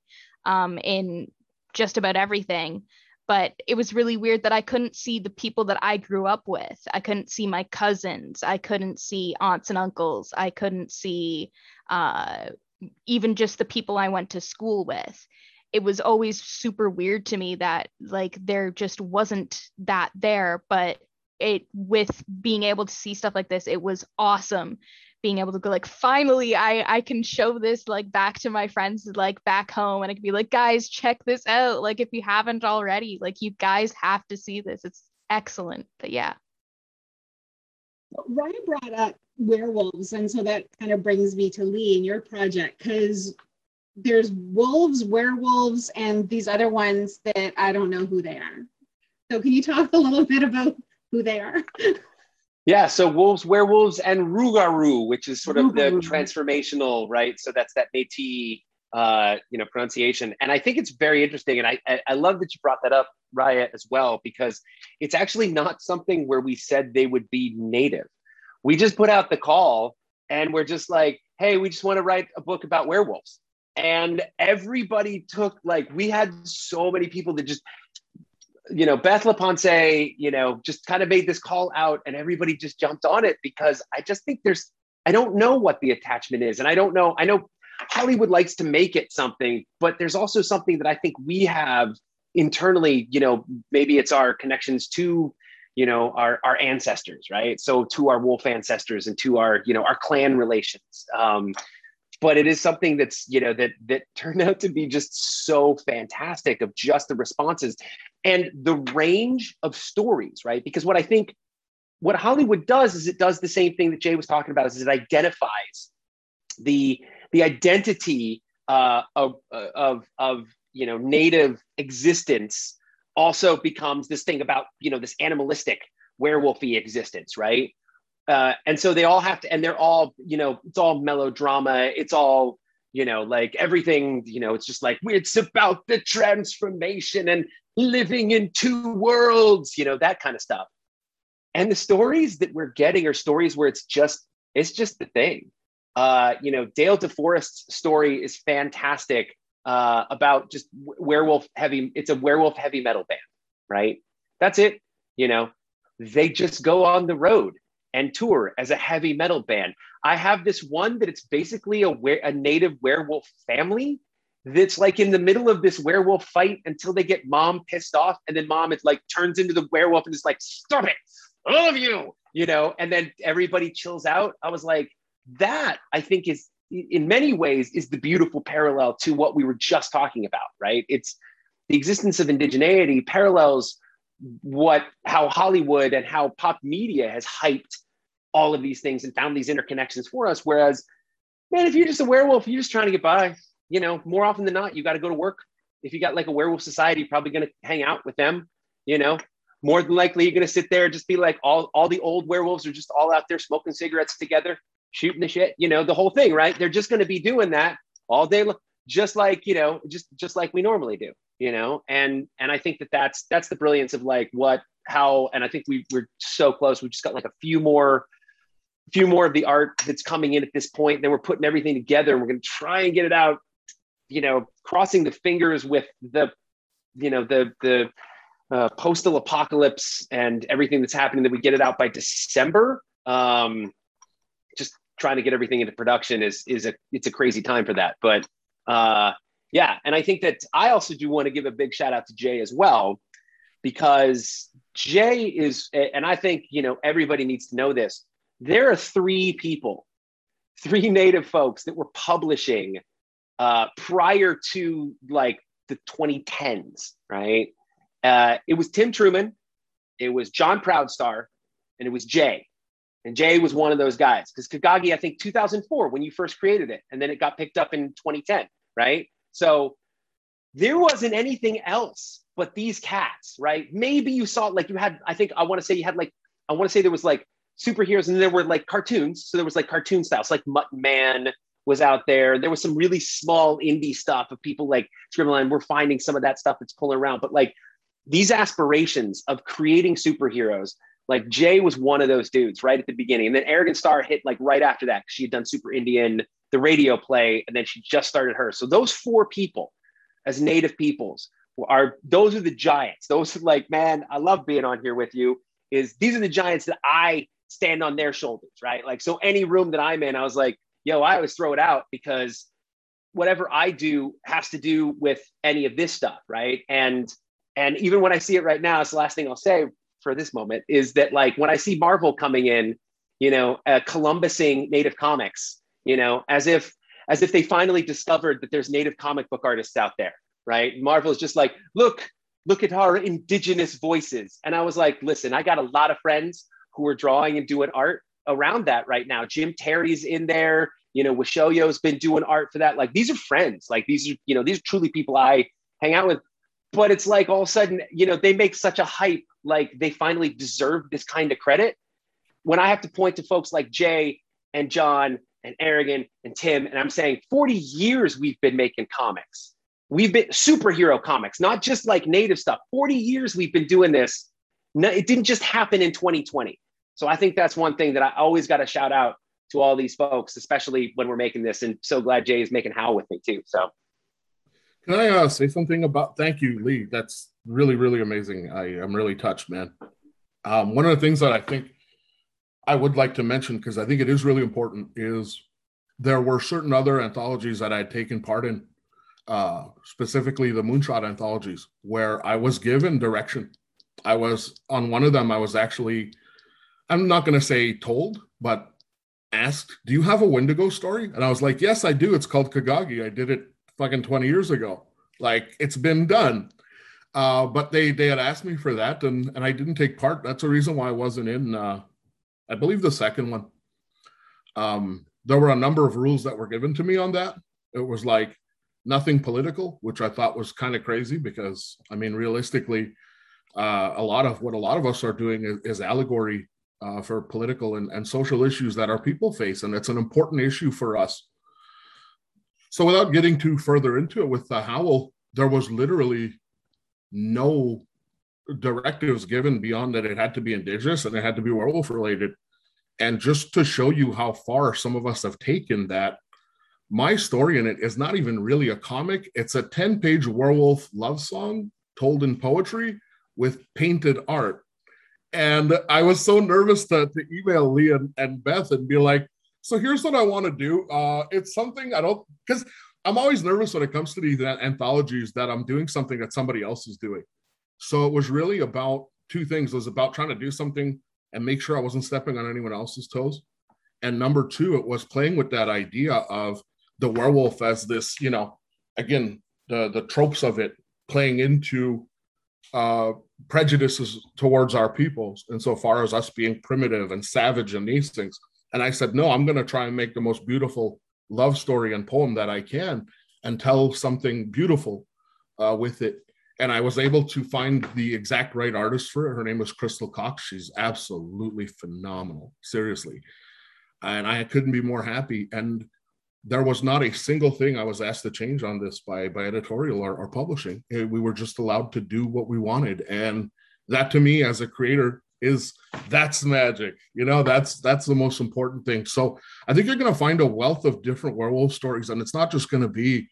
um, in just about everything but it was really weird that I couldn't see the people that I grew up with. I couldn't see my cousins. I couldn't see aunts and uncles. I couldn't see uh, even just the people I went to school with. It was always super weird to me that like there just wasn't that there, but it with being able to see stuff like this, it was awesome being able to go like finally i i can show this like back to my friends like back home and i can be like guys check this out like if you haven't already like you guys have to see this it's excellent but yeah Ryan brought up werewolves, and so that kind of brings me to Lee and your project because there's wolves, werewolves, and these other ones that I don't know who they are. So can you talk a little bit about who they are? Yeah, so wolves, werewolves, and Rougarou, which is sort of the transformational, right? So that's that Métis, uh, you know, pronunciation. And I think it's very interesting, and I I I love that you brought that up, Raya, as well, because it's actually not something where we said they would be native. We just put out the call, and we're just like, hey, we just want to write a book about werewolves. And everybody took like we had so many people that just you know, Beth LaPensée, you know, just kind of made this call out and everybody just jumped on it because I just think there's, I don't know what the attachment is. And I don't know, I know Hollywood likes to make it something, but there's also something that I think we have internally, you know, maybe it's our connections to, you know, our, our ancestors, right? So to our wolf ancestors and to our, you know, our clan relations. Um, but it is something that's you know that that turned out to be just so fantastic of just the responses and the range of stories right because what i think what hollywood does is it does the same thing that jay was talking about is it identifies the the identity uh, of of of you know native existence also becomes this thing about you know this animalistic werewolfy existence, right? Uh, and so they all have to, and they're all you know it's all melodrama. It's all you know like everything you know it's just like it's about the transformation and living in two worlds you know that kind of stuff and the stories that we're getting are stories where it's just it's just the thing uh, you know, Dale DeForest's story is fantastic uh, about just werewolf heavy. It's a werewolf heavy metal band, right? That's it. You know, they just go on the road and tour as a heavy metal band. I have this one that it's basically a, a native werewolf family that's like in the middle of this werewolf fight until they get mom pissed off, and then mom is like turns into the werewolf and is like, "Stop it, all of you," you know, and then everybody chills out. I was like, that I think is in many ways is the beautiful parallel to what we were just talking about, right? It's the existence of indigeneity parallels what how Hollywood and how pop media has hyped all of these things and found these interconnections for us. Whereas, man, if you're just a werewolf, you're just trying to get by. You know, more often than not, you got to go to work. If you got like a werewolf society, you're probably going to hang out with them. You know, more than likely you're going to sit there and just be like all all the old werewolves are just all out there smoking cigarettes together shooting the shit, you know, the whole thing, right? They're just going to be doing that all day, just like, you know, just, just like we normally do, you know? And, and I think that that's, that's the brilliance of like what, how, and I think we we're so close. We just got like a few more, few more of the art that's coming in at this point. Then we're putting everything together and we're going to try and get it out, you know, crossing the fingers with the, you know, the, the, uh, postal apocalypse and everything that's happening that we get it out by December. Um, trying to get everything into production is is a it's a crazy time for that. But uh, yeah, and I think that I also do want to give a big shout out to Jay as well because Jay is, and I think you know everybody needs to know this. There are three people, three native folks that were publishing uh, prior to like the 2010s, right? Uh, it was Tim Truman, it was John Proudstar, and it was Jay. And Jay was one of those guys because Kagagi, I think 2004 when you first created it, and then it got picked up in 2010, right? So there wasn't anything else but these cats, right? Maybe you saw like you had, I think I want to say you had like, I want to say there was like superheroes and there were like cartoons. So there was like cartoon styles, like Mutt Man was out there. There was some really small indie stuff of people like Scribbleline. We're finding some of that stuff that's pulling around, but like these aspirations of creating superheroes like Jay was one of those dudes right at the beginning. And then Arigon Starr hit like right after that. because She had done Super Indian, the radio play, and then she just started her. So those four people as native peoples are those are the giants. Those are like, man, I love being on here with you. Is these are the giants that I stand on their shoulders, right? Like, so any room that I'm in, I was like, yo, I always throw it out because whatever I do has to do with any of this stuff, right? And and even when I see it right now, it's the last thing I'll say for this moment is that like when I see Marvel coming in, you know, uh, Columbusing native comics, you know, as if as if they finally discovered that there's native comic book artists out there, right? Marvel is just like, look, look at our indigenous voices. And I was like, listen, I got a lot of friends who are drawing and doing art around that right now. Jim Terry's in there, you know, Weshoyot's been doing art for that. Like these are friends. Like these are, you know, these are truly people I hang out with. But it's like all of a sudden, you know, they make such a hype like they finally deserve this kind of credit. When I have to point to folks like Jay and John and Arigon and Tim, and I'm saying 40 years we've been making comics. We've been superhero comics, not just like native stuff. 40 years we've been doing this. No, it didn't just happen in 2020. So I think that's one thing that I always got to shout out to all these folks, especially when we're making this. And so glad Jay is making Howl with me too. So can I uh, say something about? Thank you, Lee. That's really, really amazing. I am really touched, man. Um, one of the things that I think I would like to mention because I think it is really important is there were certain other anthologies that I had taken part in, uh, specifically the Moonshot anthologies, where I was given direction. I was on one of them. I was actually, I'm not going to say told, but asked, "Do you have a Wendigo story?" And I was like, "Yes, I do. It's called Kagagi. I did it fucking 20 years ago. Like it's been done. Uh, but they they had asked me for that and and I didn't take part. That's the reason why I wasn't in uh, I believe the second one. Um, there were a number of rules that were given to me on that. It was like nothing political, which I thought was kind of crazy because, I mean, realistically, uh, a lot of what a lot of us are doing is, is allegory uh, for political and, and social issues that our people face. And it's an important issue for us. So, without getting too further into it, with the Howl, there was literally no directives given beyond that it had to be indigenous and it had to be werewolf related. And just to show you how far some of us have taken that, my story in it is not even really a comic. It's a 10 page werewolf love song told in poetry with painted art. And I was so nervous to, to email Lee and, and Beth and be like, so here's what I want to do. Uh, it's something I don't, because I'm always nervous when it comes to these anthologies that I'm doing something that somebody else is doing. So it was really about two things. It was about trying to do something and make sure I wasn't stepping on anyone else's toes. And number two, it was playing with that idea of the werewolf as this, you know, again, the the tropes of it playing into uh, prejudices towards our peoples insofar as us being primitive and savage and these things. And I said, no, I'm going to try and make the most beautiful love story and poem that I can and tell something beautiful uh, with it and I was able to find the exact right artist for it. Her name was Crystal Cox. She's absolutely phenomenal, seriously. And I couldn't be more happy. And there was not a single thing I was asked to change on this by by editorial or, or publishing. Eh, we were just allowed to do what we wanted, and that to me as a creator is that's magic. You know, that's that's the most important thing. So I think you're going to find a wealth of different werewolf stories, and it's not just going to be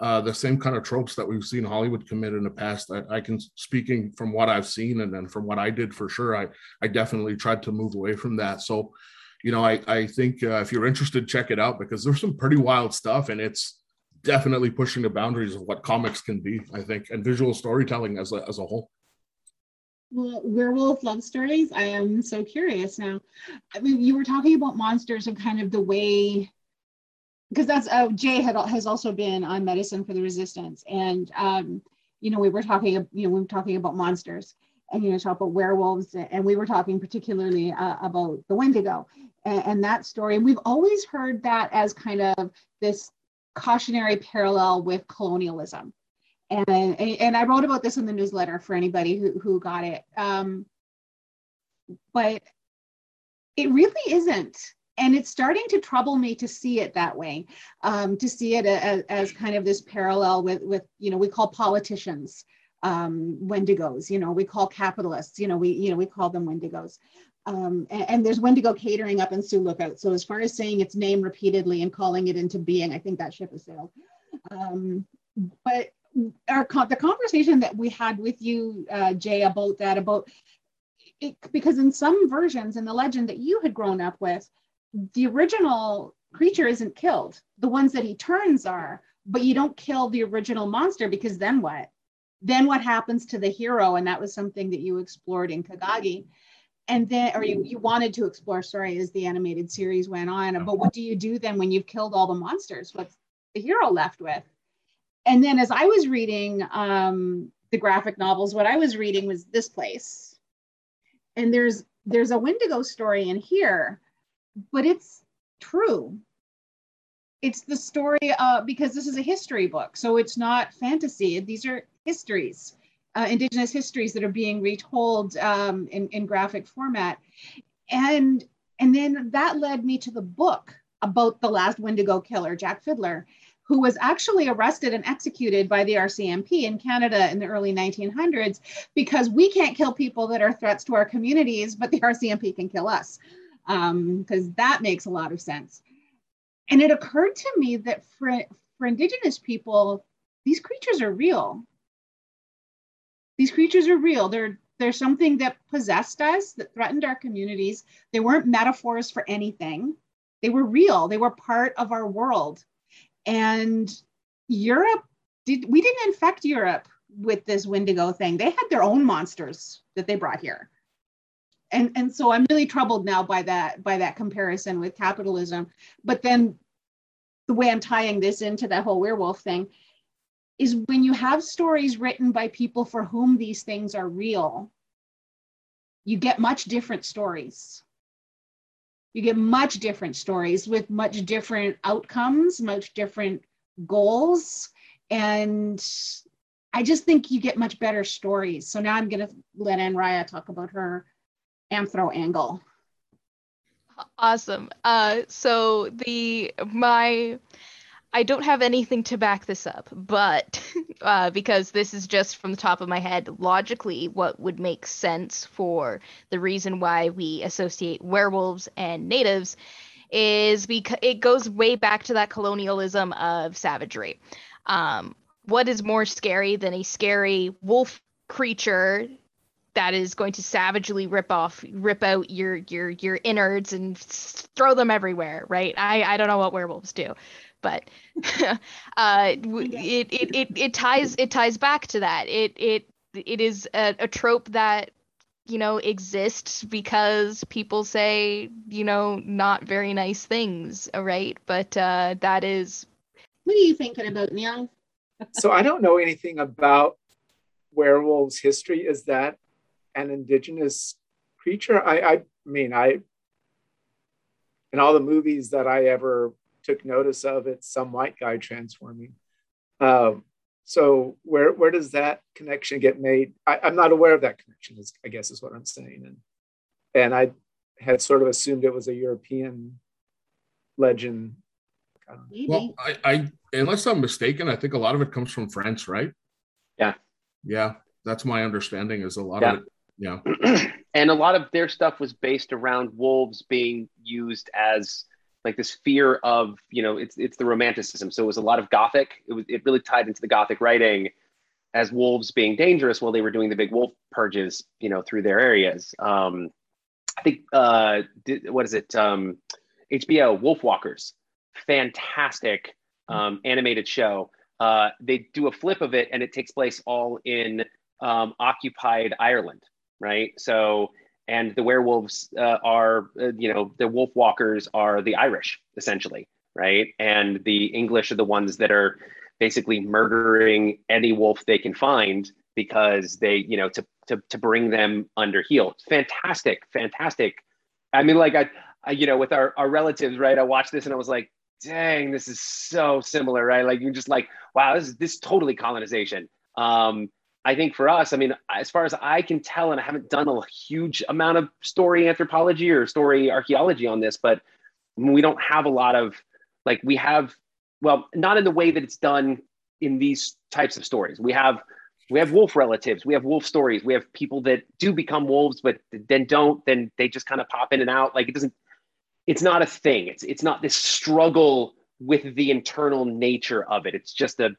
uh, the same kind of tropes that we've seen Hollywood commit in the past. I, I, can speaking from what I've seen and then from what I did for sure. I I definitely tried to move away from that. So, you know, I I think uh, if you're interested, check it out because there's some pretty wild stuff and it's definitely pushing the boundaries of what comics can be. I think and visual storytelling as a as a whole. Well, werewolf love stories. I am so curious now. I mean, you were talking about monsters and kind of the way because that's uh, Jay had has also been on medicine for the resistance, and um, you know we were talking, you know, we were talking about monsters, and you know, talk about werewolves, and we were talking particularly uh, about the Wendigo, and, and that story. And we've always heard that as kind of this cautionary parallel with colonialism, and and I wrote about this in the newsletter for anybody who who got it. Um, but it really isn't. And it's starting to trouble me to see it that way um, to see it as, as, kind of this parallel with with you know we call politicians um, wendigos you know we call capitalists you know we you know we call them wendigos. Um, and, and, there's wendigo catering up in sioux lookout. So as far as saying its name repeatedly and calling it into being i think that ship has sailed. Um, but our the conversation that we had with you uh, jay about that about it, because in some versions in the legend that you had grown up with the original creature isn't killed. The ones that he turns are, but you don't kill the original monster because then what? Then what happens to the hero? And that was something that you explored in Kagagi. And then, or you, you wanted to explore, sorry, as the animated series went on. But what do you do then when you've killed all the monsters? What's the hero left with? And then as I was reading um, the graphic novels, what I was reading was this place. And there's there's a Wendigo story in here but it's true. It's the story uh, because this is a history book, so it's not fantasy. These are histories, uh, Indigenous histories that are being retold um, in, in graphic format, and and then that led me to the book about the last Wendigo killer, Jack Fiddler, who was actually arrested and executed by the RCMP in Canada in the early 1900s because we can't kill people that are threats to our communities, but the RCMP can kill us because um, that makes a lot of sense. And it occurred to me that for, for Indigenous people, these creatures are real. These creatures are real. They're, they're something that possessed us, that threatened our communities. They weren't metaphors for anything, they were real, they were part of our world. And Europe did, we didn't infect Europe with this Wendigo thing. They had their own monsters that they brought here. And and so i'm really troubled now by that by that comparison with capitalism. But then the way i'm tying this into that whole werewolf thing is when you have stories written by people for whom these things are real you get much different stories you get much different stories with much different outcomes much different goals and I just think you get much better stories. So now I'm going to let Anne Raya talk about her anthro angle. Awesome. Uh, so the my I don't have anything to back this up, but uh, because this is just from the top of my head, logically, what would make sense for the reason why we associate werewolves and natives is because it goes way back to that colonialism of savagery. Um, what is more scary than a scary wolf creature that is going to savagely rip off rip out your your your innards and throw them everywhere right i i don't know what werewolves do but uh it, it it it ties it ties back to that. It it it is a, a trope that you know exists because people say you know not very nice things right? But uh that is what are you thinking about neil? So i don't know anything about werewolves history. Is that an indigenous creature. I, I mean, I in all the movies that I ever took notice of, it's some white guy transforming. Um, so where where does that connection get made? I, am not aware of that connection. Is, I guess is what I'm saying, and and I had sort of assumed it was a European legend. Well, I, I unless I'm mistaken, I think a lot of it comes from France, right? Yeah, yeah, that's my understanding. Is a lot yeah. of it yeah. and a lot of their stuff was based around wolves being used as like this fear of, you know, it's it's the romanticism. So it was a lot of gothic. It was it really tied into the gothic writing as wolves being dangerous while they were doing the big wolf purges, you know, through their areas. Um, I think uh, did, what is it? Um, HBO Wolfwalkers, fantastic um, animated show. Uh, they do a flip of it, and it takes place all in um, occupied Ireland right? So, and the werewolves uh, are, uh, you know, the wolf walkers are the Irish, essentially, right? And the English are the ones that are basically murdering any wolf they can find because they, you know, to to to bring them under heel. Fantastic, fantastic. I mean, like I, I, you know, with our our relatives, right? I watched this and I was like, dang, this is so similar, right? Like you're just like, wow, this is this is totally colonization. Um, I think for us, I mean, as far as I can tell, and I haven't done a huge amount of story anthropology or story archaeology on this, but we don't have a lot of like we have, well, not in the way that it's done in these types of stories. We have we have wolf relatives, we have wolf stories, we have people that do become wolves, but then don't, then they just kind of pop in and out. Like it doesn't, it's not a thing. It's it's not this struggle with the internal nature of it. It's just a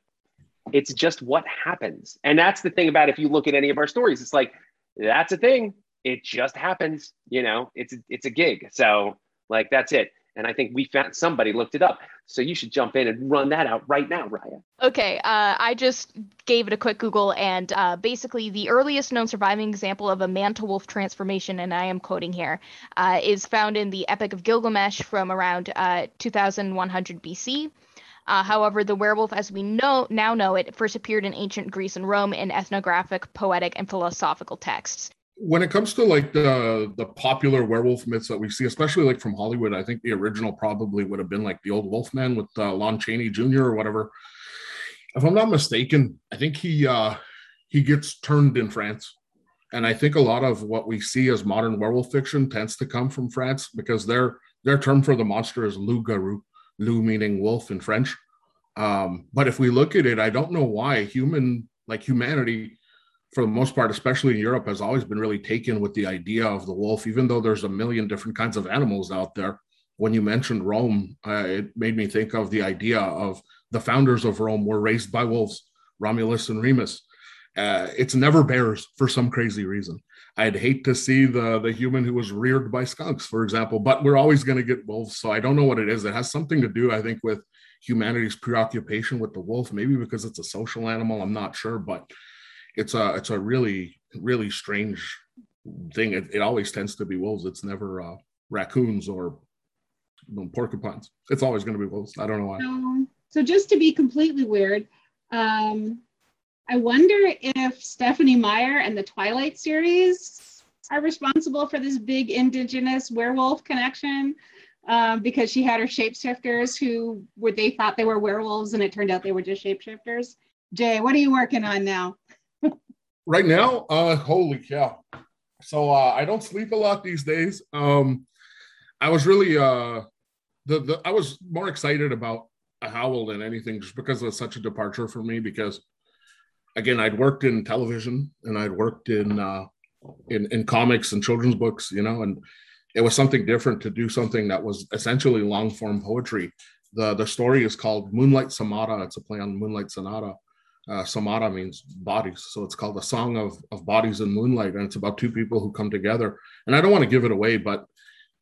it's just what happens. And that's the thing about if you look at any of our stories, it's like that's a thing. It just happens, you know, it's it's a gig. So like that's it. And I think we found somebody looked it up. So you should jump in and run that out right now, Raya. Okay. Uh, I just gave it a quick Google, and uh, basically, the earliest known surviving example of a man to wolf transformation, and I am quoting here, uh, is found in the Epic of Gilgamesh from around uh, 2100 BC. Uh, however, the werewolf, as we know now know it, first appeared in ancient Greece and Rome in ethnographic, poetic, and philosophical texts. When it comes to like the the popular werewolf myths that we see, especially like from Hollywood, I think the original probably would have been like the old Wolfman with uh, Lon Chaney Jr. or whatever. If I'm not mistaken, I think he uh, he gets turned in France, and I think a lot of what we see as modern werewolf fiction tends to come from France because their their term for the monster is loup garou loup meaning wolf in French. Um, but if we look at it, I don't know why human, like humanity, for the most part, especially in Europe, has always been really taken with the idea of the wolf, even though there's a million different kinds of animals out there. When you mentioned Rome, uh, it made me think of the idea of the founders of Rome were raised by wolves, Romulus and Remus. Uh, it's never bears for some crazy reason. I'd hate to see the the human who was reared by skunks, for example, but we're always going to get wolves. So I don't know what it is. It has something to do, I think, with humanity's preoccupation with the wolf. Maybe because it's a social animal. I'm not sure, but it's a it's a really really strange thing. It, it always tends to be wolves. It's never uh, raccoons or you know, porcupines. It's always going to be wolves. I don't know why. So just to be completely weird, um, I wonder if Stephenie Meyer and the Twilight series are responsible for this big indigenous werewolf connection. um, because she had her shapeshifters who were they thought they were werewolves and it turned out they were just shapeshifters. Jay, what are you working on now? right now, uh, holy cow! So uh, I don't sleep a lot these days. Um, I was really uh, the, the I was more excited about a howl than anything, just because it was such a departure for me. Because again, I'd worked in television and I'd worked in uh, in in comics and children's books, you know, and it was something different to do something that was essentially long form poetry. The the story is called Moonlight Sonata. It's a play on Moonlight Sonata. Uh, means bodies, so it's called a song of of bodies in moonlight, and it's about two people who come together. And I don't want to give it away, but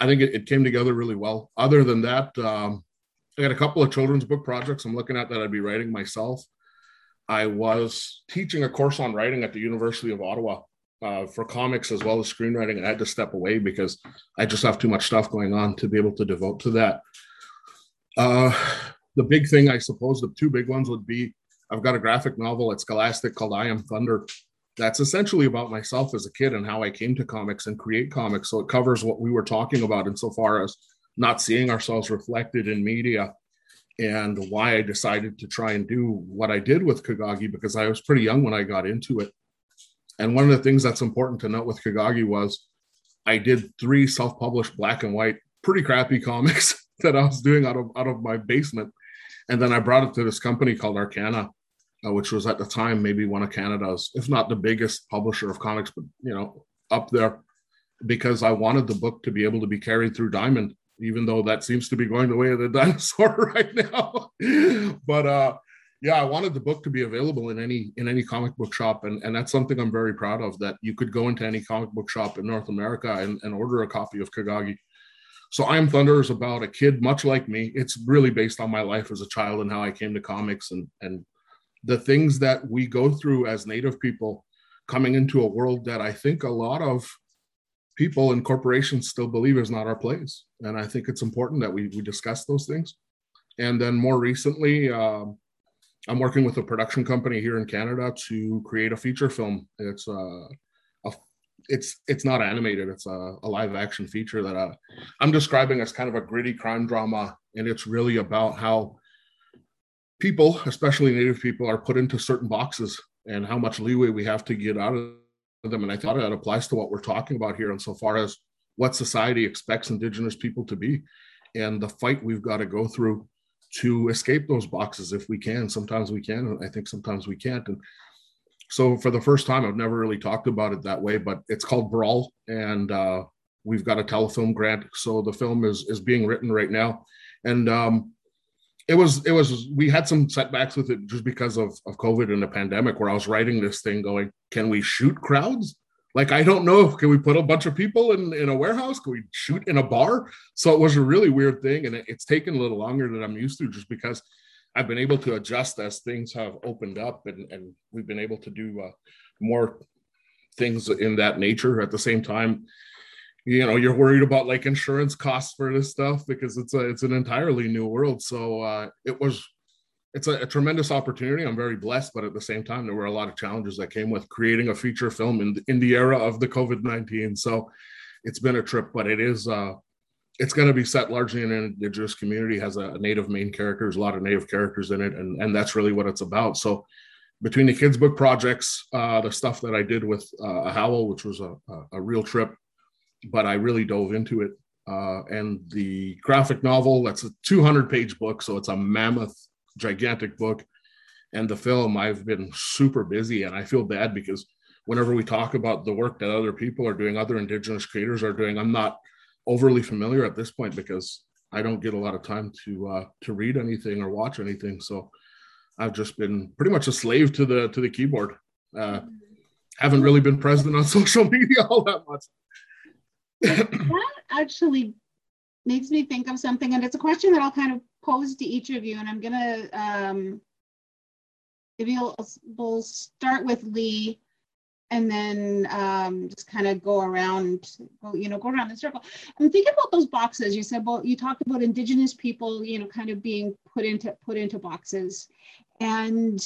I think it, it came together really well. Other than that, um, I got a couple of children's book projects I'm looking at that I'd be writing myself. I was teaching a course on writing at the University of Ottawa uh, for comics as well as screenwriting, and I had to step away because I just have too much stuff going on to be able to devote to that. Uh, the big thing, I suppose, the two big ones would be I've got a graphic novel at Scholastic called I Am Thunder. That's essentially about myself as a kid and how I came to comics and create comics. So it covers what we were talking about insofar as not seeing ourselves reflected in media and why I decided to try and do what I did with Kagagi because I was pretty young when I got into it. And one of the things that's important to note with Kagagi was I did three self-published black and white, pretty crappy comics that I was doing out of out of my basement. And then I brought it to this company called Arcana, uh, which was at the time maybe one of Canada's, if not the biggest publisher of comics, but you know, up there, because I wanted the book to be able to be carried through Diamond even though that seems to be going the way of the dinosaur right now. but uh, yeah, I wanted the book to be available in any in any comic book shop, and and that's something I'm very proud of. That you could go into any comic book shop in North America and, and order a copy of Kagagi. So I Am Thunder is about a kid much like me. It's really based on my life as a child and how I came to comics and and the things that we go through as Native people coming into a world that I think a lot of people and corporations still believe is not our place. And I think it's important that we, we discuss those things. And then more recently, um, I'm working with a production company here in Canada to create a feature film. It's uh, a, it's it's not animated. It's a, a live action feature that uh, I'm describing as kind of a gritty crime drama, and it's really about how people, especially Native people, are put into certain boxes and how much leeway we have to get out of them. And I thought that applies to what we're talking about here insofar as what society expects Indigenous people to be and the fight we've got to go through to escape those boxes if we can. Sometimes we can, and I think sometimes we can't. And so for the first time, I've never really talked about it that way, but it's called Brawl, and uh, we've got a telefilm grant. So the film is is being written right now, and um, it was it was we had some setbacks with it just because of of COVID and the pandemic, where I was writing this thing going, can we shoot crowds? Like I don't know, can we put a bunch of people in in a warehouse? Can we shoot in a bar? So it was a really weird thing, and it, it's taken a little longer than I'm used to, just because I've been able to adjust as things have opened up, and and we've been able to do uh, more things in that nature at the same time you know you're worried about like insurance costs for this stuff because it's a it's an entirely new world. So uh it was it's a, a, tremendous opportunity. I'm very blessed but at the same time there were a lot of challenges that came with creating a feature film in, in the era of the covid-19 so it's been a trip but it is uh it's going to be set largely in an indigenous community has a, native main character there's a lot of native characters in it and and that's really what it's about. So between the kids book projects uh the stuff that i did with uh, a howl which was a, a, a real trip but I really dove into it. Uh, and the graphic novel, that's a 200 page book. So it's a mammoth, gigantic book. And the film, I've been super busy and I feel bad because whenever we talk about the work that other people are doing, other Indigenous creators are doing, I'm not overly familiar at this point because I don't get a lot of time to uh, to read anything or watch anything. So I've just been pretty much a slave to the to the keyboard. Uh, haven't really been present on social media all that much that actually makes me think of something, and it's a question that I'll kind of pose to each of you, and I'm gonna um, maybe we'll, we'll start with Lee, and then um, just kind of go around, go, you know, go around the circle. I'm thinking about those boxes. You said, well, you talked about Indigenous people, you know, kind of being put into put into boxes, and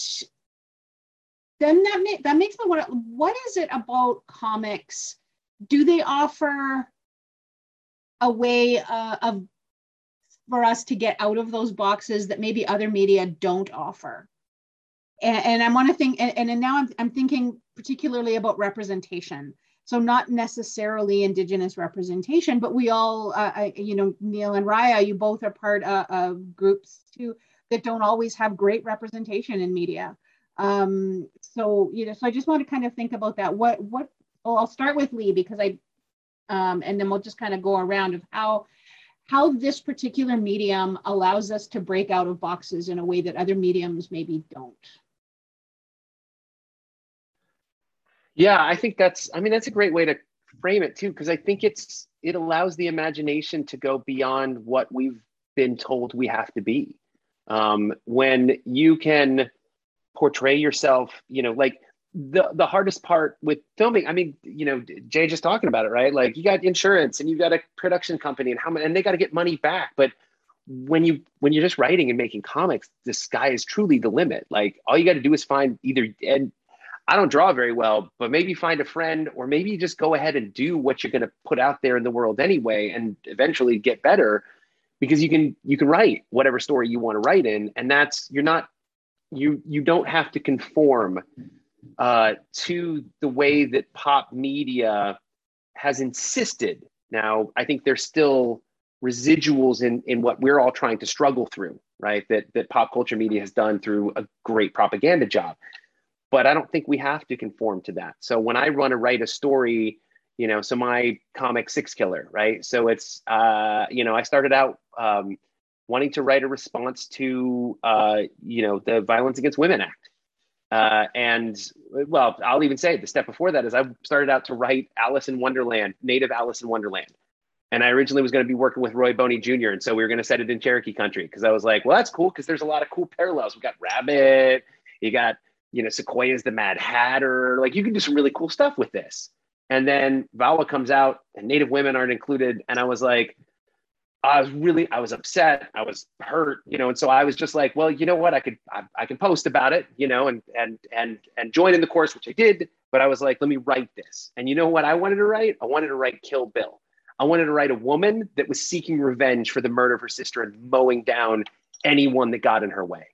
then that ma- that makes me wonder, what is it about comics? Do they offer a way uh, of for us to get out of those boxes that maybe other media don't offer. And, and I want to think, and, and now I'm, I'm thinking particularly about representation. So not necessarily Indigenous representation, but we all, uh, you know, Neil and Raya, you both are part of, of groups too that don't always have great representation in media. Um, so you know, so I just want to kind of think about that. What what? Well, I'll start with Lee because I, um, and then we'll just kind of go around of how how this particular medium allows us to break out of boxes in a way that other mediums maybe don't. Yeah, I think that's. I mean, that's a great way to frame it too, because I think it's it allows the imagination to go beyond what we've been told we have to be. Um, when you can portray yourself, you know, like the the hardest part with filming i mean you know jay just talking about it right? Like you got insurance and you got a production company and how and they got to get money back. But when you when you're just writing and making comics the sky is truly the limit. Like all you got to do is find either and i don't draw very well but maybe find a friend or maybe just go ahead and do what you're going to put out there in the world anyway and eventually get better because you can you can write whatever story you want to write in and that's you're not you you don't have to conform uh, to the way that pop media has insisted. Now, I think there's still residuals in, in what we're all trying to struggle through, right? That, that pop culture media has done through a great propaganda job. But I don't think we have to conform to that. So when I run to write a story, you know, so my comic Sixkiller, right? So it's, uh, you know, I started out um, wanting to write a response to, uh, you know, the Violence Against Women Act uh, and well, I'll even say the step before that is I started out to write Alice in Wonderland, native Alice in Wonderland. And I originally was going to be working with Roy Boney Jr. And so we were going to set it in Cherokee country because I was like, well, that's cool because there's a lot of cool parallels. We got Rabbit, you got, you know, Sequoyah's the Mad Hatter. Like you can do some really cool stuff with this. And then VAWA comes out and Native women aren't included. And I was like, I was really, I was upset. I was hurt, you know, and so I was just like, well, you know what, I could, I, I can post about it, you know, and and and and join in the course, which I did. But I was like, let me write this. And you know what I wanted to write? I wanted to write Kill Bill. I wanted to write a woman that was seeking revenge for the murder of her sister and mowing down anyone that got in her way.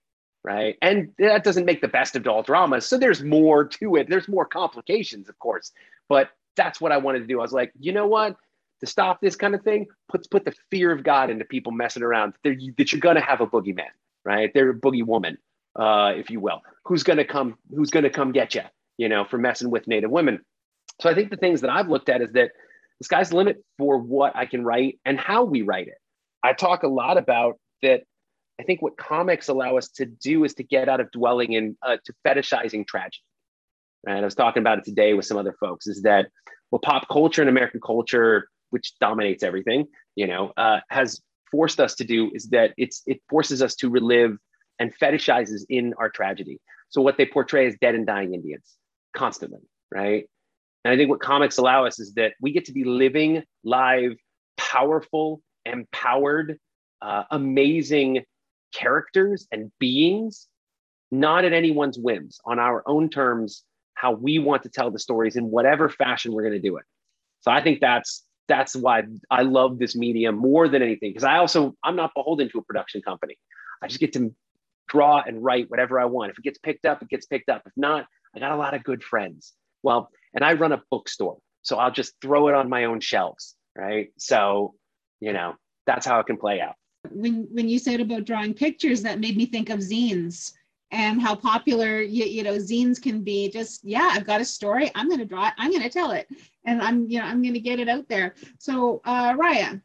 Right. And that doesn't make the best of all dramas. So there's more to it. There's more complications, of course. But that's what I wanted to do. I was like, you know what? To stop this kind of thing puts put the fear of God into people messing around that, that you're going to have a boogeyman, right? They're a boogie woman, uh, if you will, who's going to come, who's going to come get you, you know, for messing with Native women. So I think the things that I've looked at is that the sky's the limit for what I can write and how we write it. I talk a lot about that. I think what comics allow us to do is to get out of dwelling in uh, to fetishizing tragedy. And I was talking about it today with some other folks. Is that well, pop culture and American culture which dominates everything, you know, uh, has forced us to do is that it's it forces us to relive and fetishizes in our tragedy. So what they portray as dead and dying Indians constantly, right? And I think what comics allow us is that we get to be living, live, powerful, empowered, uh, amazing characters and beings, not at anyone's whims, on our own terms, how we want to tell the stories in whatever fashion we're going to do it. So I think that's that's why I love this medium more than anything. Because I also I'm not beholden to a production company. I just get to draw and write whatever I want. If it gets picked up, it gets picked up. If not, I got a lot of good friends. Well, and I run a bookstore, so I'll just throw it on my own shelves, right? So, you know, that's how it can play out. When when you said about drawing pictures, that made me think of zines and how popular you, you know zines can be just yeah i've got a story i'm going to draw it i'm going to tell it. And i'm you know i'm going to get it out there. So uh raya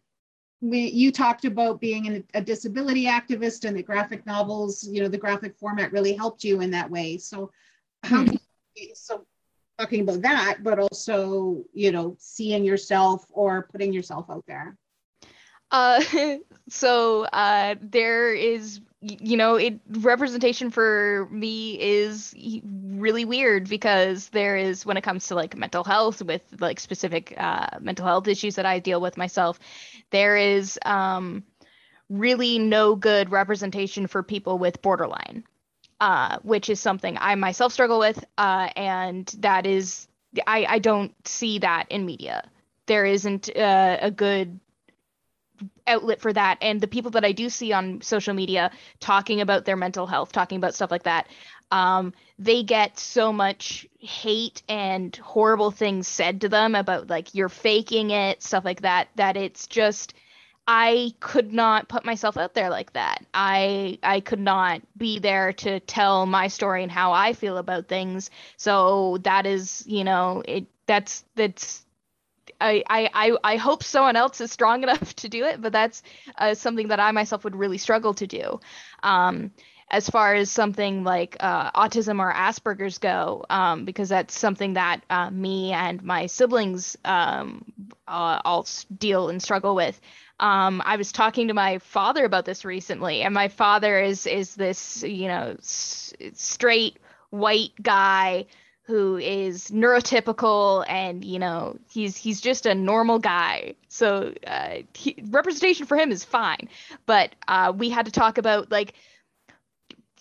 we, you talked about being an, a disability activist and the graphic novels you know the graphic format really helped you in that way. So how do you, so talking about that but also you know seeing yourself or putting yourself out there? Uh so uh there is you know it representation for me is really weird because there is when it comes to like mental health with like specific uh, mental health issues that i deal with myself there is um, really no good representation for people with borderline uh, which is something i myself struggle with uh, and that is I, I don't see that in media. There isn't uh, a good outlet for that and the people that i do see on social media talking about their mental health talking about stuff like that um, they get so much hate and horrible things said to them about like you're faking it stuff like that that it's just I could not put myself out there like that. I I could not be there to tell my story and how I feel about things. So that is, you know, it that's that's I, I, I hope someone else is strong enough to do it, but that's uh, something that I myself would really struggle to do. Um, as far as something like uh, autism or Asperger's go, um, because that's something that uh, me and my siblings um, uh, all deal and struggle with. Um, I was talking to my father about this recently, and my father is is this you know s- straight white guy who is neurotypical and you know he's he's just a normal guy so uh, he, representation for him is fine but uh, we had to talk about like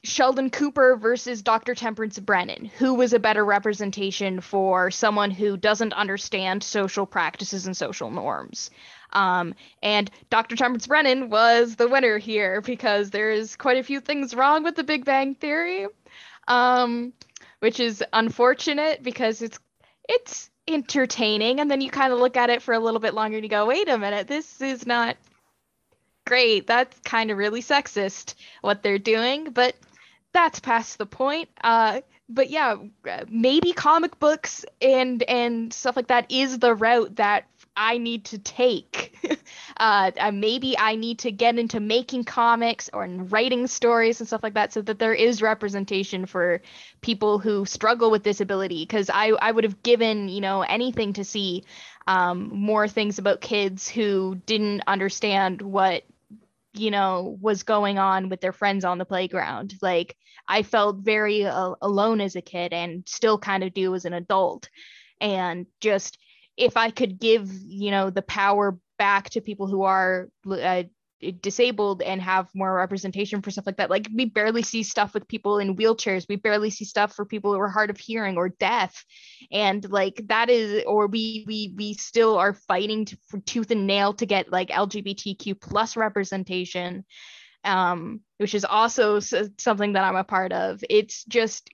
Sheldon Cooper versus Dr. Temperance Brennan. Who was a better representation for someone who doesn't understand social practices and social norms? Um, and Dr. Temperance Brennan was the winner here because there's quite a few things wrong with the Big Bang Theory, um, which is unfortunate because it's it's entertaining, and then you kind of look at it for a little bit longer and you go, wait a minute, this is not great. That's kind of really sexist what they're doing, but that's past the point. Uh, but yeah, maybe comic books and and stuff like that is the route that I need to take. uh, maybe I need to get into making comics or writing stories and stuff like that, so that there is representation for people who struggle with disability. Because I I would have given you know anything to see um, more things about kids who didn't understand what you know was going on with their friends on the playground like i felt very uh, alone as a kid and still kind of do as an adult and just if i could give you know the power back to people who are uh, disabled and have more representation for stuff like that. Like we barely see stuff with people in wheelchairs. We barely see stuff for people who are hard of hearing or deaf. And like that is or we we we still are fighting to, tooth and nail to get like LGBTQ plus representation. Um, which is also something that I'm a part of. It's just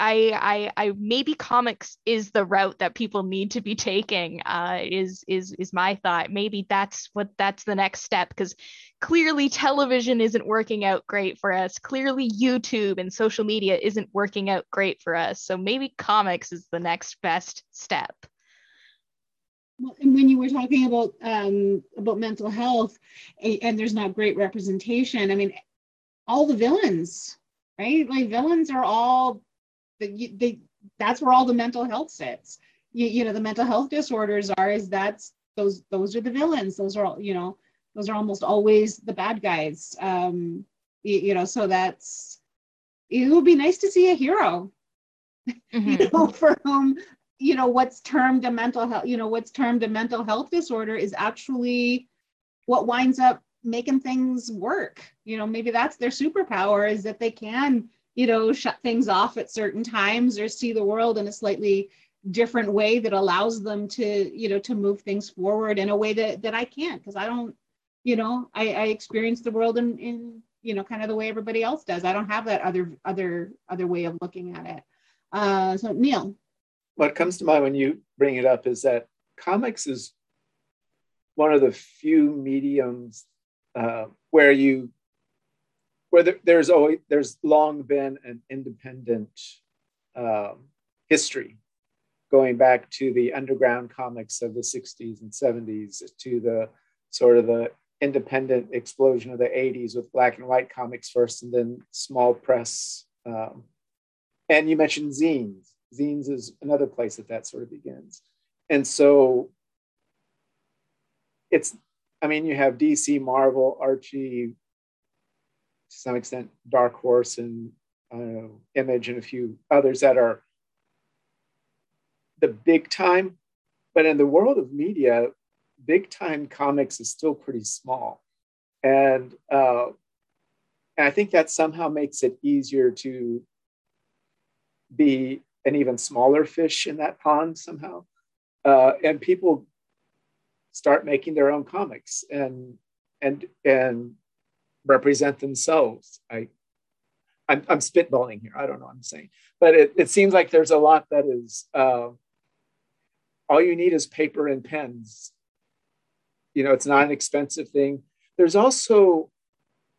I, I, I maybe comics is the route that people need to be taking. Uh, is is is my thought. Maybe that's what that's the next step because clearly television isn't working out great for us. Clearly YouTube and social media isn't working out great for us. So maybe comics is the next best step. Well, and when you were talking about um, about mental health, and there's not great representation. I mean, all the villains, right? Like villains are all the, they, that's where all the mental health sits. You, you know, the mental health disorders are is that's those those are the villains. Those are all you know those are almost always the bad guys. Um, you, you know, so that's it would be nice to see a hero. Mm-hmm. you know, for whom you know what's termed a mental health you know what's termed a mental health disorder is actually what winds up making things work you know maybe that's their superpower is that they can you know, shut things off at certain times or see the world in a slightly different way that allows them to, you know, to move things forward in a way that that I can't because I don't, you know, I, I experience the world in in you know kind of the way everybody else does. I don't have that other other other way of looking at it. Uh, so Neil, what comes to mind when you bring it up is that comics is one of the few mediums uh, where you where there, there's always there's long been an independent um, history going back to the underground comics of the 60s and 70s to the sort of the independent explosion of the 80s with black and white comics first and then small press um, and you mentioned zines. Zines is another place that that sort of begins. And so it's i mean you have dc marvel archie to some extent Dark Horse and uh, Image and a few others that are the big time. But in the world of media, big time comics is still pretty small. And, uh, and I think that somehow makes it easier to be an even smaller fish in that pond somehow. Uh, and people start making their own comics and and and represent themselves. I I'm, I'm spitballing here. I don't know what I'm saying, but it, it seems like there's a lot that is uh, all you need is paper and pens. You know, it's not an expensive thing. There's also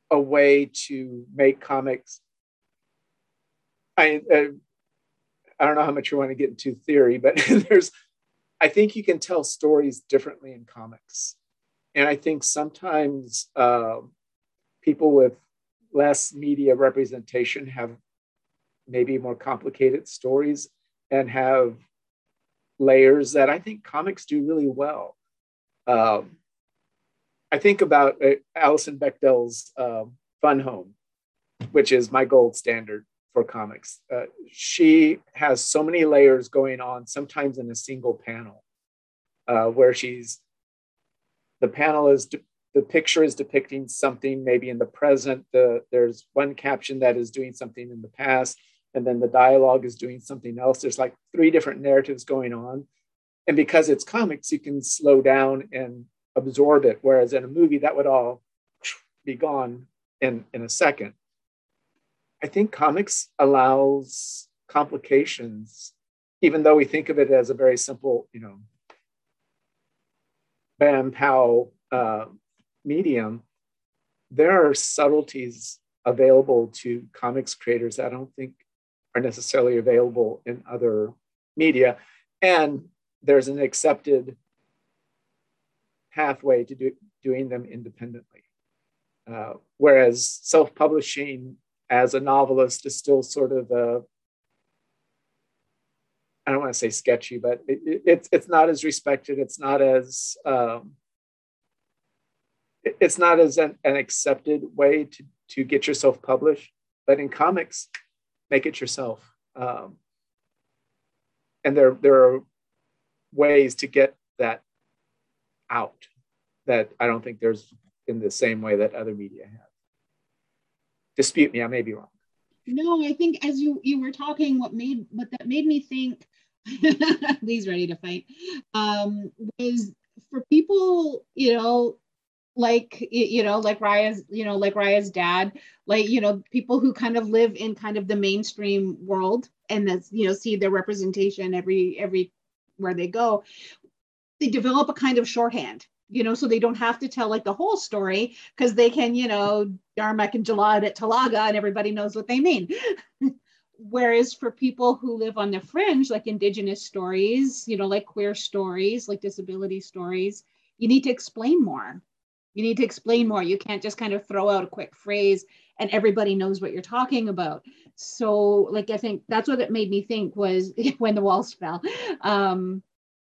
a way to make comics. I, uh, I don't know how much you want to get into theory, but there's, I think you can tell stories differently in comics. And I think sometimes uh, people with less media representation have maybe more complicated stories and have layers that I think comics do really well. Um, I think about uh, Alison Bechdel's uh, Fun Home, which is my gold standard for comics. Uh, she has so many layers going on, sometimes in a single panel, uh, where she's the panel is de- the picture is depicting something maybe in the present. The, there's one caption that is doing something in the past, and then the dialogue is doing something else. There's like three different narratives going on. And because it's comics, you can slow down and absorb it. Whereas in a movie, that would all be gone in, in a second. I think comics allows complications, even though we think of it as a very simple, you know, bam, pow uh, medium. There are subtleties available to comics creators I don't think are necessarily available in other media. And there's an accepted pathway to do, doing them independently. Uh, whereas self publishing as a novelist is still sort of a I don't want to say sketchy, but it, it, it's it's not as respected. It's not as um, it's not as an, an, accepted way to to get yourself published. But in comics, make it yourself. Um, and there, there are ways to get that out that I don't think there's in the same way that other media have. Dispute me, I may be wrong. No, I think as you you were talking, what made what that made me think, Lee's ready to fight, um, was for people, you know, like you know like raya's you know like raya's dad like you know people who kind of live in kind of the mainstream world and that's you know see their representation every every where they go they develop a kind of shorthand you know so they don't have to tell like the whole story because they can you know Darmok and Jalad at Tanagra and everybody knows what they mean. Whereas for people who live on the fringe like indigenous stories you know like queer stories like disability stories you need to explain more you need to explain more. You can't just kind of throw out a quick phrase and everybody knows what you're talking about. So, like, I think that's what it made me think was when the walls fell. Um,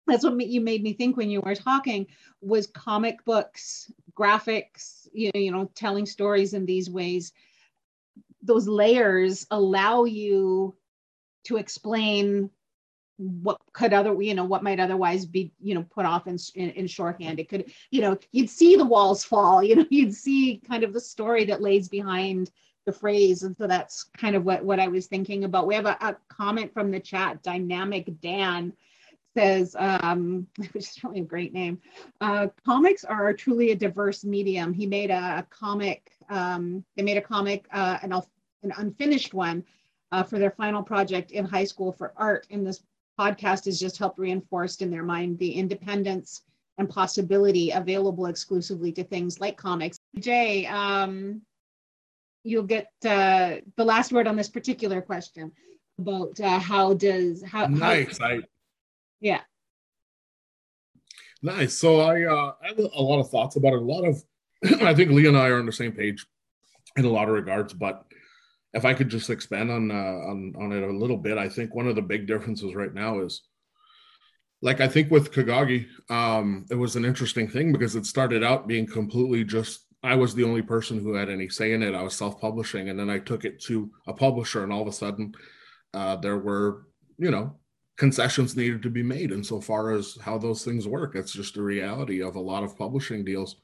that's what you made me think when you were talking was comic books, graphics, you know, you know, telling stories in these ways. Those layers allow you to explain what could other you know what might otherwise be you know put off in, in, in shorthand. It could you know you'd see the walls fall you know you'd see kind of the story that lays behind the phrase. And so that's kind of what what i was thinking about. We have a, a comment from the chat. Dynamic dan says um which is really a great name. Uh comics are truly a diverse medium. He made a, a comic um they made a comic uh an, an unfinished one uh, for their final project in high school for art in this podcast has just helped reinforce in their mind the independence and possibility available exclusively to things like comics. Jay, um, you'll get uh, the last word on this particular question about uh, how does how nice how, I, yeah. Nice. So I uh, I have a lot of thoughts about it. A lot of I think Lee and I are on the same page in a lot of regards but if I could just expand on uh, on on it a little bit, I think one of the big differences right now is like I think with Kagagi, um, it was an interesting thing because it started out being completely just I was the only person who had any say in it. I was self-publishing, and then I took it to a publisher, and all of a sudden, uh, there were you know concessions needed to be made. And so far as how those things work, it's just a reality of a lot of publishing deals.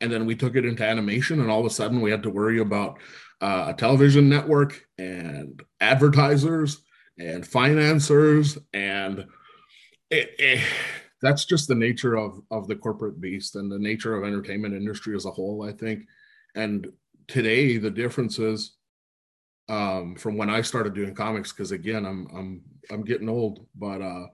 And then we took it into animation, and all of a sudden we had to worry about uh, a television network and advertisers and financiers and it, it, that's just the nature of of the corporate beast and the nature of entertainment industry as a whole i think. And today the difference is um, from when i started doing comics because again i'm i'm i'm getting old but uh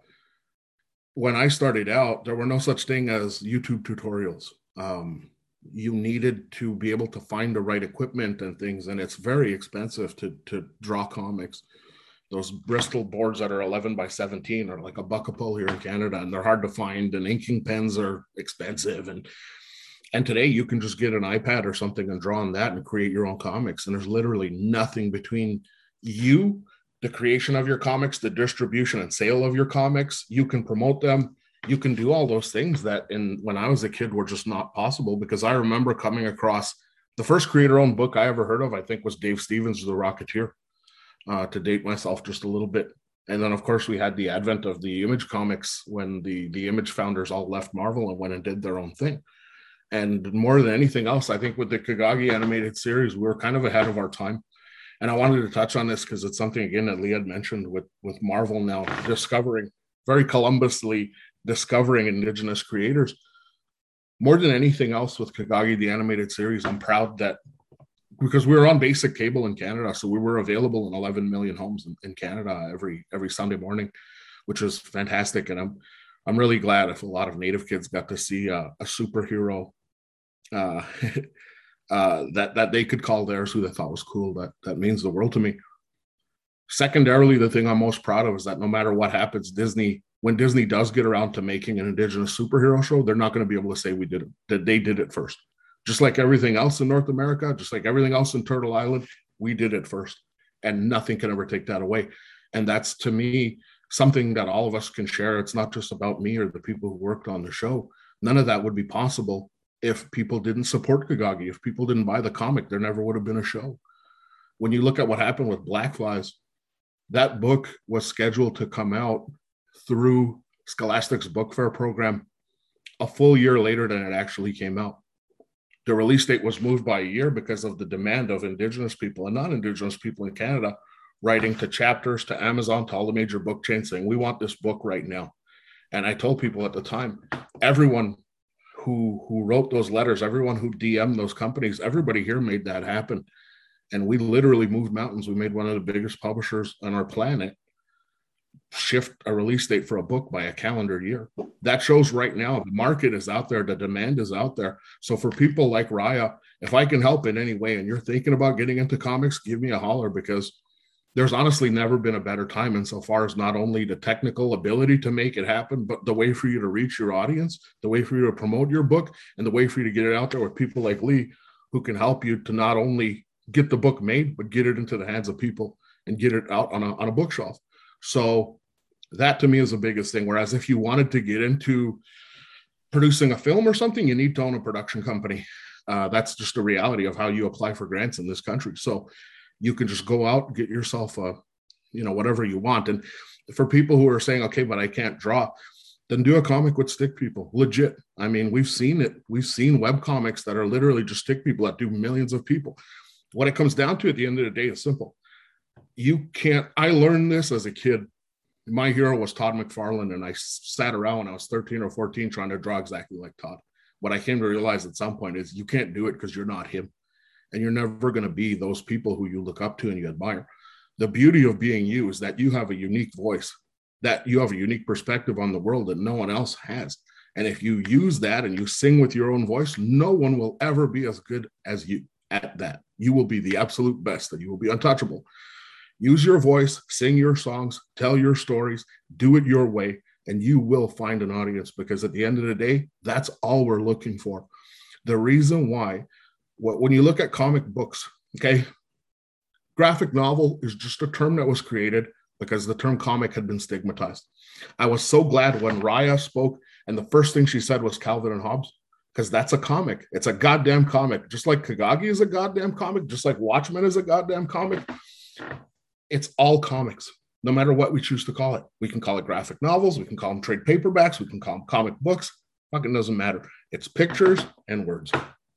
when i started out there were no such thing as youtube tutorials. Um you needed to be able to find the right equipment and things and it's very expensive to to draw comics those Bristol boards that are 11 by 17 are like a buck a pull here in Canada, and they're hard to find. And inking pens are expensive, and and today you can just get an iPad or something and draw on that and create your own comics. And there's literally nothing between you, the creation of your comics, the distribution and sale of your comics. You can promote them. You can do all those things that in when I was a kid were just not possible because I remember coming across the first creator-owned book I ever heard of. I think was Dave Stevens' The Rocketeer uh, to date myself just a little bit. And then, of course, we had the advent of the Image comics when the the Image founders all left Marvel and went and did their own thing. And more than anything else, I think with the Kagagi animated series, we were kind of ahead of our time. And I wanted to touch on this because it's something again that Lee had mentioned with with Marvel now discovering very Columbusly discovering indigenous creators. More than anything else with Kagagi, the animated series, I'm proud that because we were on basic cable in Canada, so we were available in 11 million homes in, in Canada every every Sunday morning, which was fantastic. And I'm I'm really glad if a lot of Native kids got to see a superhero uh, uh, that that they could call theirs, who they thought was cool. That that means the world to me. Secondarily, the thing I'm most proud of is that no matter what happens, Disney when Disney does get around to making an indigenous superhero show, they're not going to be able to say we did it, that they did it first just like everything else in North America, just like everything else in Turtle Island, we did it first. And nothing can ever take that away. And that's to me something that all of us can share. It's not just about me or the people who worked on the show. None of that would be possible if people didn't support Kagagi. If people didn't buy the comic, there never would have been a show. When you look at what happened with Black Flies, that book was scheduled to come out through Scholastic's book fair program a full year later than it actually came out the release date was moved by a year because of the demand of Indigenous people and non Indigenous people in Canada writing to chapters, to Amazon, to all the major book chains saying, We want this book right now. And I told people at the time, everyone who who wrote those letters, everyone who DM'd those companies, everybody here made that happen. And we literally moved mountains. We made one of the biggest publishers on our planet shift a release date for a book by a calendar year. That shows right now the market is out there, the demand is out there. So for people like Raya, if I can help in any way and you're thinking about getting into comics, give me a holler because there's honestly never been a better time insofar as not only the technical ability to make it happen, but the way for you to reach your audience, the way for you to promote your book, and the way for you to get it out there with people like Lee who can help you to not only get the book made, but get it into the hands of people and get it out on a, on a bookshelf. So that to me is the biggest thing. Whereas if you wanted to get into producing a film or something, you need to own a production company. Uh, that's just the reality of how you apply for grants in this country. So you can just go out, get yourself a, you know, whatever you want. And for people who are saying, okay, but I can't draw, then do a comic with stick people. Legit. I mean, we've seen it. We've seen web comics that are literally just stick people that do millions of people. What it comes down to at the end of the day is simple. You can't, I learned this as a kid my hero was Todd McFarlane, and I sat around when I was 13 or 14 trying to draw exactly like Todd. What I came to realize at some point is you can't do it because you're not him, and you're never going to be those people who you look up to and you admire. The beauty of being you is that you have a unique voice, that you have a unique perspective on the world that no one else has. And if you use that and you sing with your own voice, no one will ever be as good as you at that. You will be the absolute best, and you will be untouchable. Use your voice, sing your songs, tell your stories, do it your way, and you will find an audience because at the end of the day, that's all we're looking for. The reason why, when you look at comic books, okay, graphic novel is just a term that was created because the term comic had been stigmatized. I was so glad when Raya spoke, and the first thing she said was Calvin and Hobbes, because that's a comic. It's a goddamn comic. Just like Kagagi is a goddamn comic, just like Watchmen is a goddamn comic it's all comics, no matter what we choose to call it. We can call it graphic novels, we can call them trade paperbacks, we can call them comic books. Fucking doesn't matter. It's pictures and words.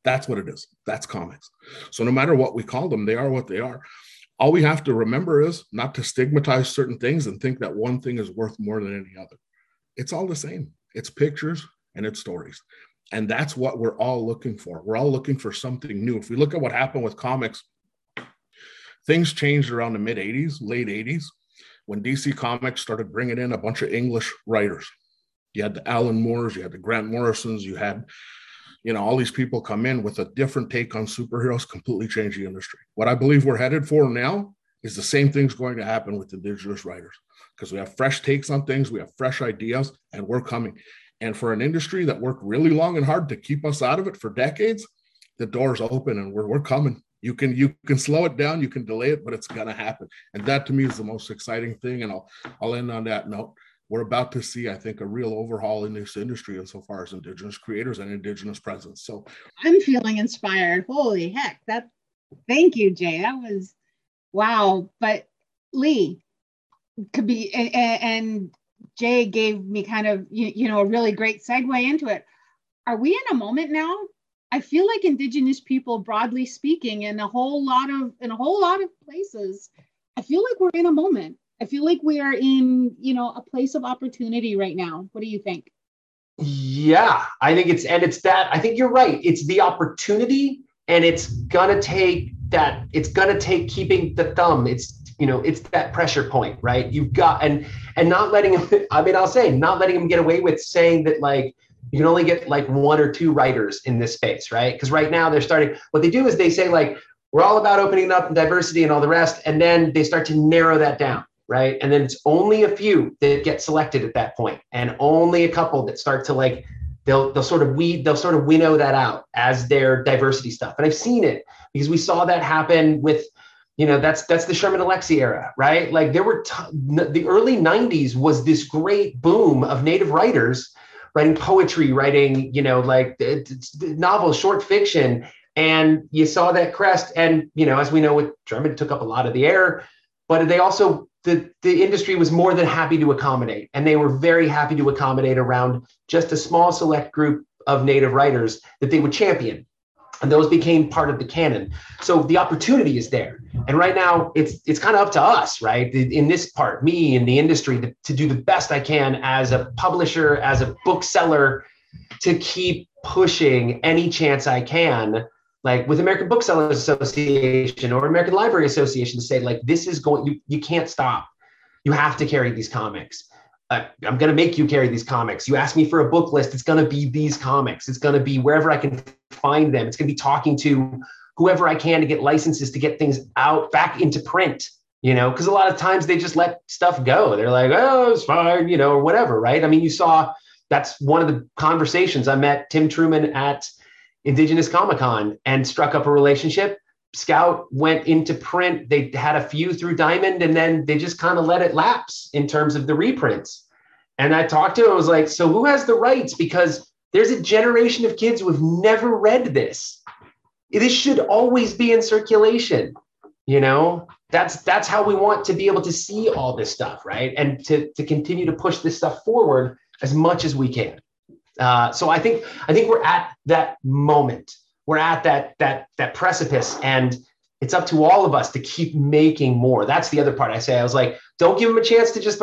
That's what it is. That's comics. So no matter what we call them, they are what they are. All we have to remember is not to stigmatize certain things and think that one thing is worth more than any other. It's all the same. it's pictures and it's stories. And that's what we're all looking for. We're all looking for something new. If we look at what happened with comics, things changed around the mid 80s, late 80s, when DC Comics started bringing in a bunch of English writers. You had the Alan Moores, you had the Grant Morrisons, you had, you know, all these people come in with a different take on superheroes, completely change the industry. What I believe we're headed for now is the same thing's going to happen with indigenous writers because we have fresh takes on things, we have fresh ideas, and we're coming. And for an industry that worked really long and hard to keep us out of it for decades, the door's open and we're, we're coming. You can you can slow it down, you can delay it, but it's gonna happen. And that to me is the most exciting thing. And I'll I'll end on that note. We're about to see, I think, a real overhaul in this industry insofar as indigenous creators and indigenous presence. So I'm feeling inspired. Holy heck. That thank you, Jay. That was wow. But Lee could be and, and Jay gave me kind of you, you know a really great segue into it. Are we in a moment now? I feel like indigenous people broadly speaking in a whole lot of in a whole lot of places I feel like we're in a moment. I feel like we are in, you know, a place of opportunity right now. What do you think? Yeah, I think it's and it's that I think you're right. It's the opportunity and it's gonna take that it's gonna take keeping the thumb. It's you know it's that pressure point right you've got and and not letting him i mean i'll say not letting him get away with saying that like you can only get like one or two writers in this space right? Because right now they're starting what they do is they say like we're all about opening up diversity and all the rest and then they start to narrow that down right? And then it's only a few that get selected at that point and only a couple that start to like they'll they'll sort of weed they'll sort of winnow that out as their diversity stuff. And i've seen it because we saw that happen with you know that's that's the Sherman Alexie era, right? Like there were t- the early '90s was this great boom of Native writers writing poetry, writing you know like novels, short fiction, and you saw that crest. And you know, as we know, with Drummond took up a lot of the air, but they also the the industry was more than happy to accommodate, and they were very happy to accommodate around just a small select group of Native writers that they would champion and those became part of the canon. So the opportunity is there. And right now it's it's kind of up to us right? In this part me in the industry to, to do the best i can as a publisher as a bookseller to keep pushing any chance i can like with american booksellers association or american library association to say like this is going you you can't stop. You have to carry these comics uh, I'm going to make you carry these comics. You ask me for a book list, it's going to be these comics. It's going to be wherever I can find them. It's going to be talking to whoever I can to get licenses to get things out back into print, you know, because a lot of times they just let stuff go. They're like, oh, it's fine, you know, or whatever, right? I mean, you saw that's one of the conversations. I met Tim Truman at Indigenous Comic Con and struck up a relationship. Scout went into print. They had a few through Diamond, and then they just kind of let it lapse in terms of the reprints. And I talked to him. I was like, "So who has the rights?" Because there's a generation of kids who have never read this. This should always be in circulation. You know, that's that's how we want to be able to see all this stuff, right? And to to continue to push this stuff forward as much as we can. Uh, so I think I think we're at that moment we're at that that that precipice and it's up to all of us to keep making more. That's the other part i say. I was like don't give them a chance to just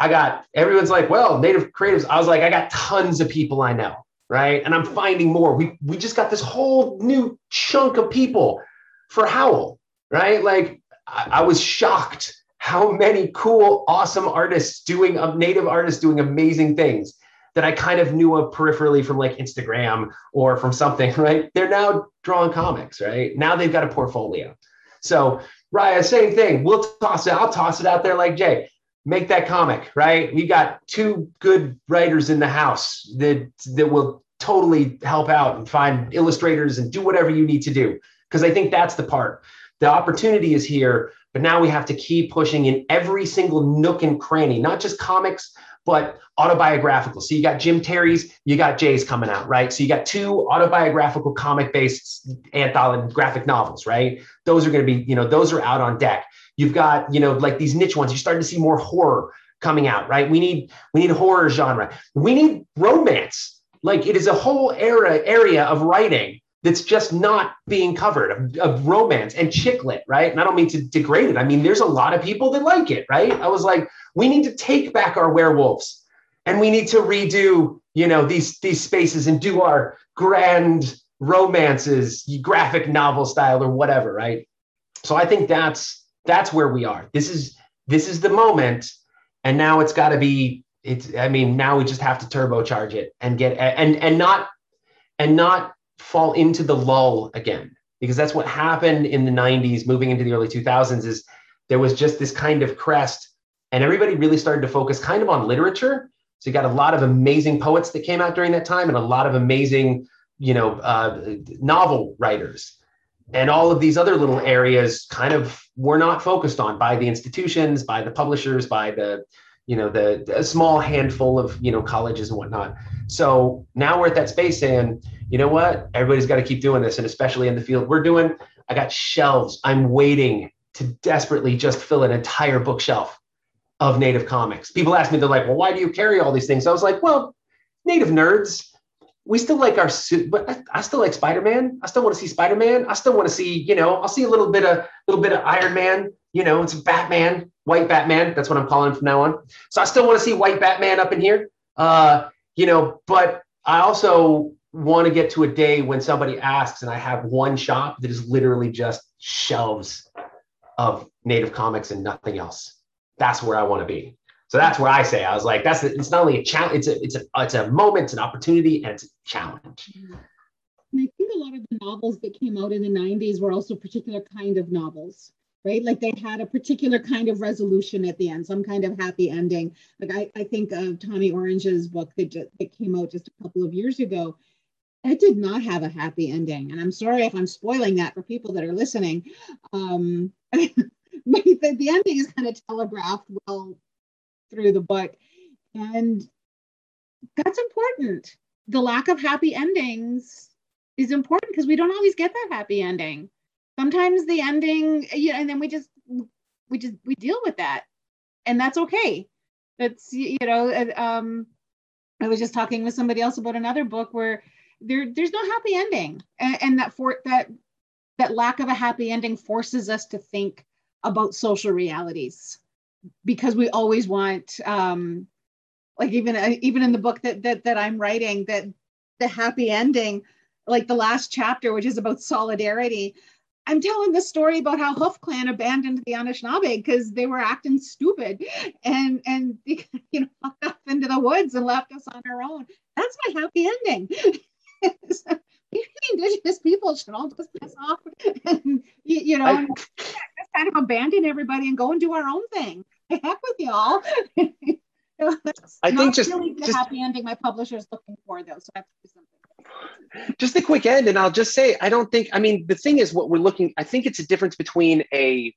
i got everyone's like well native creatives. I was like i got tons of people i know right? And i'm finding more. We we just got this whole new chunk of people for howl right? Like i, I was shocked how many cool awesome artists doing native artists doing amazing things that I kind of knew of peripherally from like Instagram or from something, right? They're now drawing comics, right? Now they've got a portfolio. So, Raya, same thing. We'll toss it, I'll toss it out there like Jay. Make that comic, right? We got two good writers in the house that that will totally help out and find illustrators and do whatever you need to do. Because I think that's the part. The opportunity is here, but now we have to keep pushing in every single nook and cranny, not just comics, but autobiographical. So you got Jim Terry's, you got Jay's coming out, right? So you got two autobiographical comic based anthology graphic novels, right? Those are going to be, you know, those are out on deck. You've got, you know, like these niche ones. You're starting to see more horror coming out, right? We need we need horror genre. We need romance. Like it is a whole era area of writing that's just not being covered of, of, romance and chick lit, right? And I don't mean to degrade it. I mean, there's a lot of people that like it, right? I was like, we need to take back our werewolves and we need to redo you know these these spaces and do our grand romances graphic novel style or whatever right so i think that's that's where we are this is this is the moment and now it's got to be it's i mean now we just have to turbocharge it and get and and not and not fall into the lull again because that's what happened in the 90s moving into the early 2000s is there was just this kind of crest and everybody really started to focus kind of on literature. So you got a lot of amazing poets that came out during that time and a lot of amazing you know uh, novel writers. And all of these other little areas kind of were not focused on by the institutions by the publishers by the you know the a small handful of you know colleges and whatnot. So now we're at that space saying you know what? Everybody's got to keep doing this and especially in the field we're doing i got shelves. I'm waiting to desperately just fill an entire bookshelf of native comics. People ask me they're like well why do you carry all these things? I was like well native nerds we still like our suit, but I, I, still like Spider-Man. I still want to see Spider-Man. I still want to see, you know, I'll see a little bit of little bit of Iron Man, you know, it's Batman, white Batman. That's what I'm calling from now on. So I still want to see white Batman up in here. Uh, you know, but I also want to get to a day when somebody asks and I have one shop that is literally just shelves of native comics and nothing else. That's where I want to be. So that's where I say I was like, that's it's not only a challenge, it's a it's a it's a moment, it's an opportunity, and it's a challenge. And I think a lot of the novels that came out in the 90s were also particular kind of novels, right? Like they had a particular kind of resolution at the end, some kind of happy ending. Like I, I think of Tommy Orange's book that, just, that came out just a couple of years ago. It did not have a happy ending. And I'm sorry if I'm spoiling that for people that are listening. Um, the, the ending is kind of telegraphed well through the book. And that's important. The lack of happy endings is important because we don't always get that happy ending. Sometimes the ending, you know, and then we just we just we deal with that. And that's okay. That's you know, um I was just talking with somebody else about another book where there there's no happy ending. And, and that for that that lack of a happy ending forces us to think about social realities because we always want um like even uh, even in the book that that that I'm writing that the happy ending like the last chapter which is about solidarity I'm telling the story about how Hoof Clan abandoned the Anishinaabe because they were acting stupid and and you know fucked off into the woods and left us on our own. That's my happy ending. indigenous people should all just piss off and you, know I, just kind of abandon everybody and go and do our own thing. Heck with y'all. I think just really the just, happy ending my publisher's looking for though. So I have to do something. Just a quick end, and I'll just say I don't think. I mean, the thing is, what we're looking. I think it's a difference between a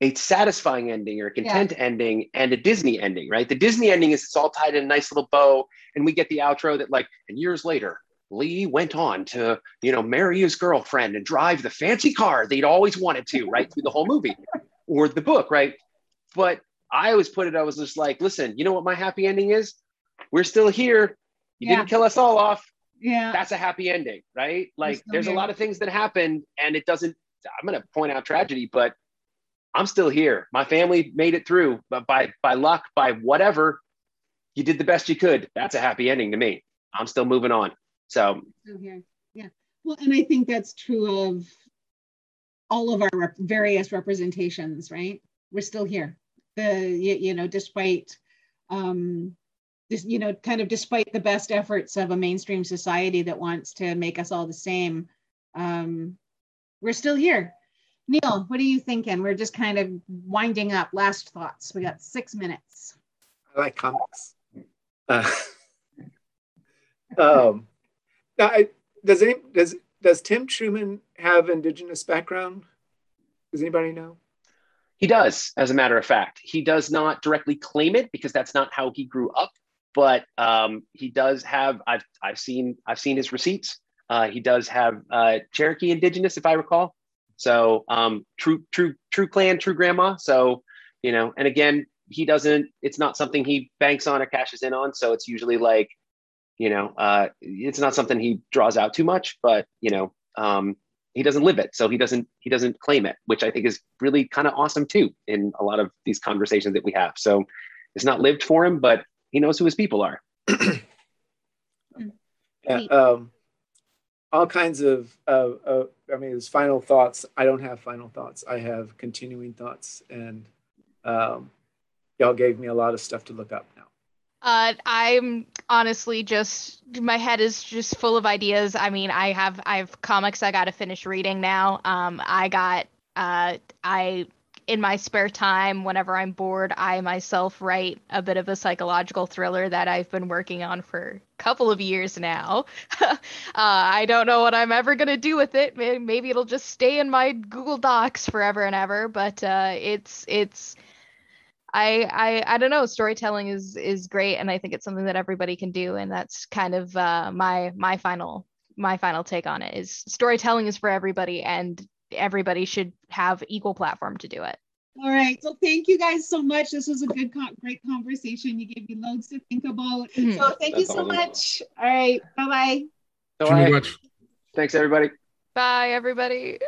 a satisfying ending or a content yeah. ending and a Disney ending, right? The Disney ending is it's all tied in a nice little bow, and we get the outro that like, and years later, Lee went on to, you know, marry his girlfriend and drive the fancy car that he'd always wanted to, right through the whole movie or the book, right? But I always put it, I was just like, listen, you know what my happy ending is? We're still here. You yeah. didn't kill us all off. Yeah. That's a happy ending, right? Like there's here. a lot of things that happen and it doesn't, I'm going to point out tragedy, but I'm still here. My family made it through, but by, by luck, by whatever, you did the best you could. That's a happy ending to me. I'm still moving on. So, still. Yeah. Well, and I think that's true of all of our rep- various representations, right? We're still here the you, you know despite um this, you know kind of despite the best efforts of a mainstream society that wants to make us all the same um we're still here neil what are you thinking we're just kind of winding up last thoughts we got six minutes i like comics uh, um now I, does any does does tim truman have indigenous background does anybody know he does, as a matter of fact. He does not directly claim it because that's not how he grew up, but um, he does have. I've I've seen I've seen his receipts. Uh, he does have uh, Cherokee Indigenous, if I recall. So um, true true true clan, true grandma. So you know, and again, he doesn't. It's not something he banks on or cashes in on. So it's usually like, you know, uh, it's not something he draws out too much. But you know, um, he doesn't live it so he doesn't he doesn't claim it which i think is really kind of awesome too in a lot of these conversations that we have so it's not lived for him but he knows who his people are. Yeah, um, all kinds of, uh, uh, I mean, there's final thoughts. I don't have final thoughts. I have continuing thoughts, and um, y'all gave me a lot of stuff to look up now. Uh, I'm honestly just my head is just full of ideas. I mean, I have I have comics I got to finish reading now. Um, I got uh, I in my spare time, whenever I'm bored, I myself write a bit of a psychological thriller that I've been working on for a couple of years now. uh, I don't know what I'm ever to do with it. Maybe it'll just stay in my Google Docs forever and ever, but uh, it's, it's, I, I I don't know. Storytelling is is great, and I think it's something that everybody can do, and that's kind of uh, my my final my final take on it. Is storytelling is for everybody, and everybody should have equal platform to do it. All right. So thank you guys so much. This was a good, great conversation. You gave me loads to think about. Mm-hmm. So thank That's you so much. All right. Bye bye. All right. Thanks, everybody. Bye, everybody.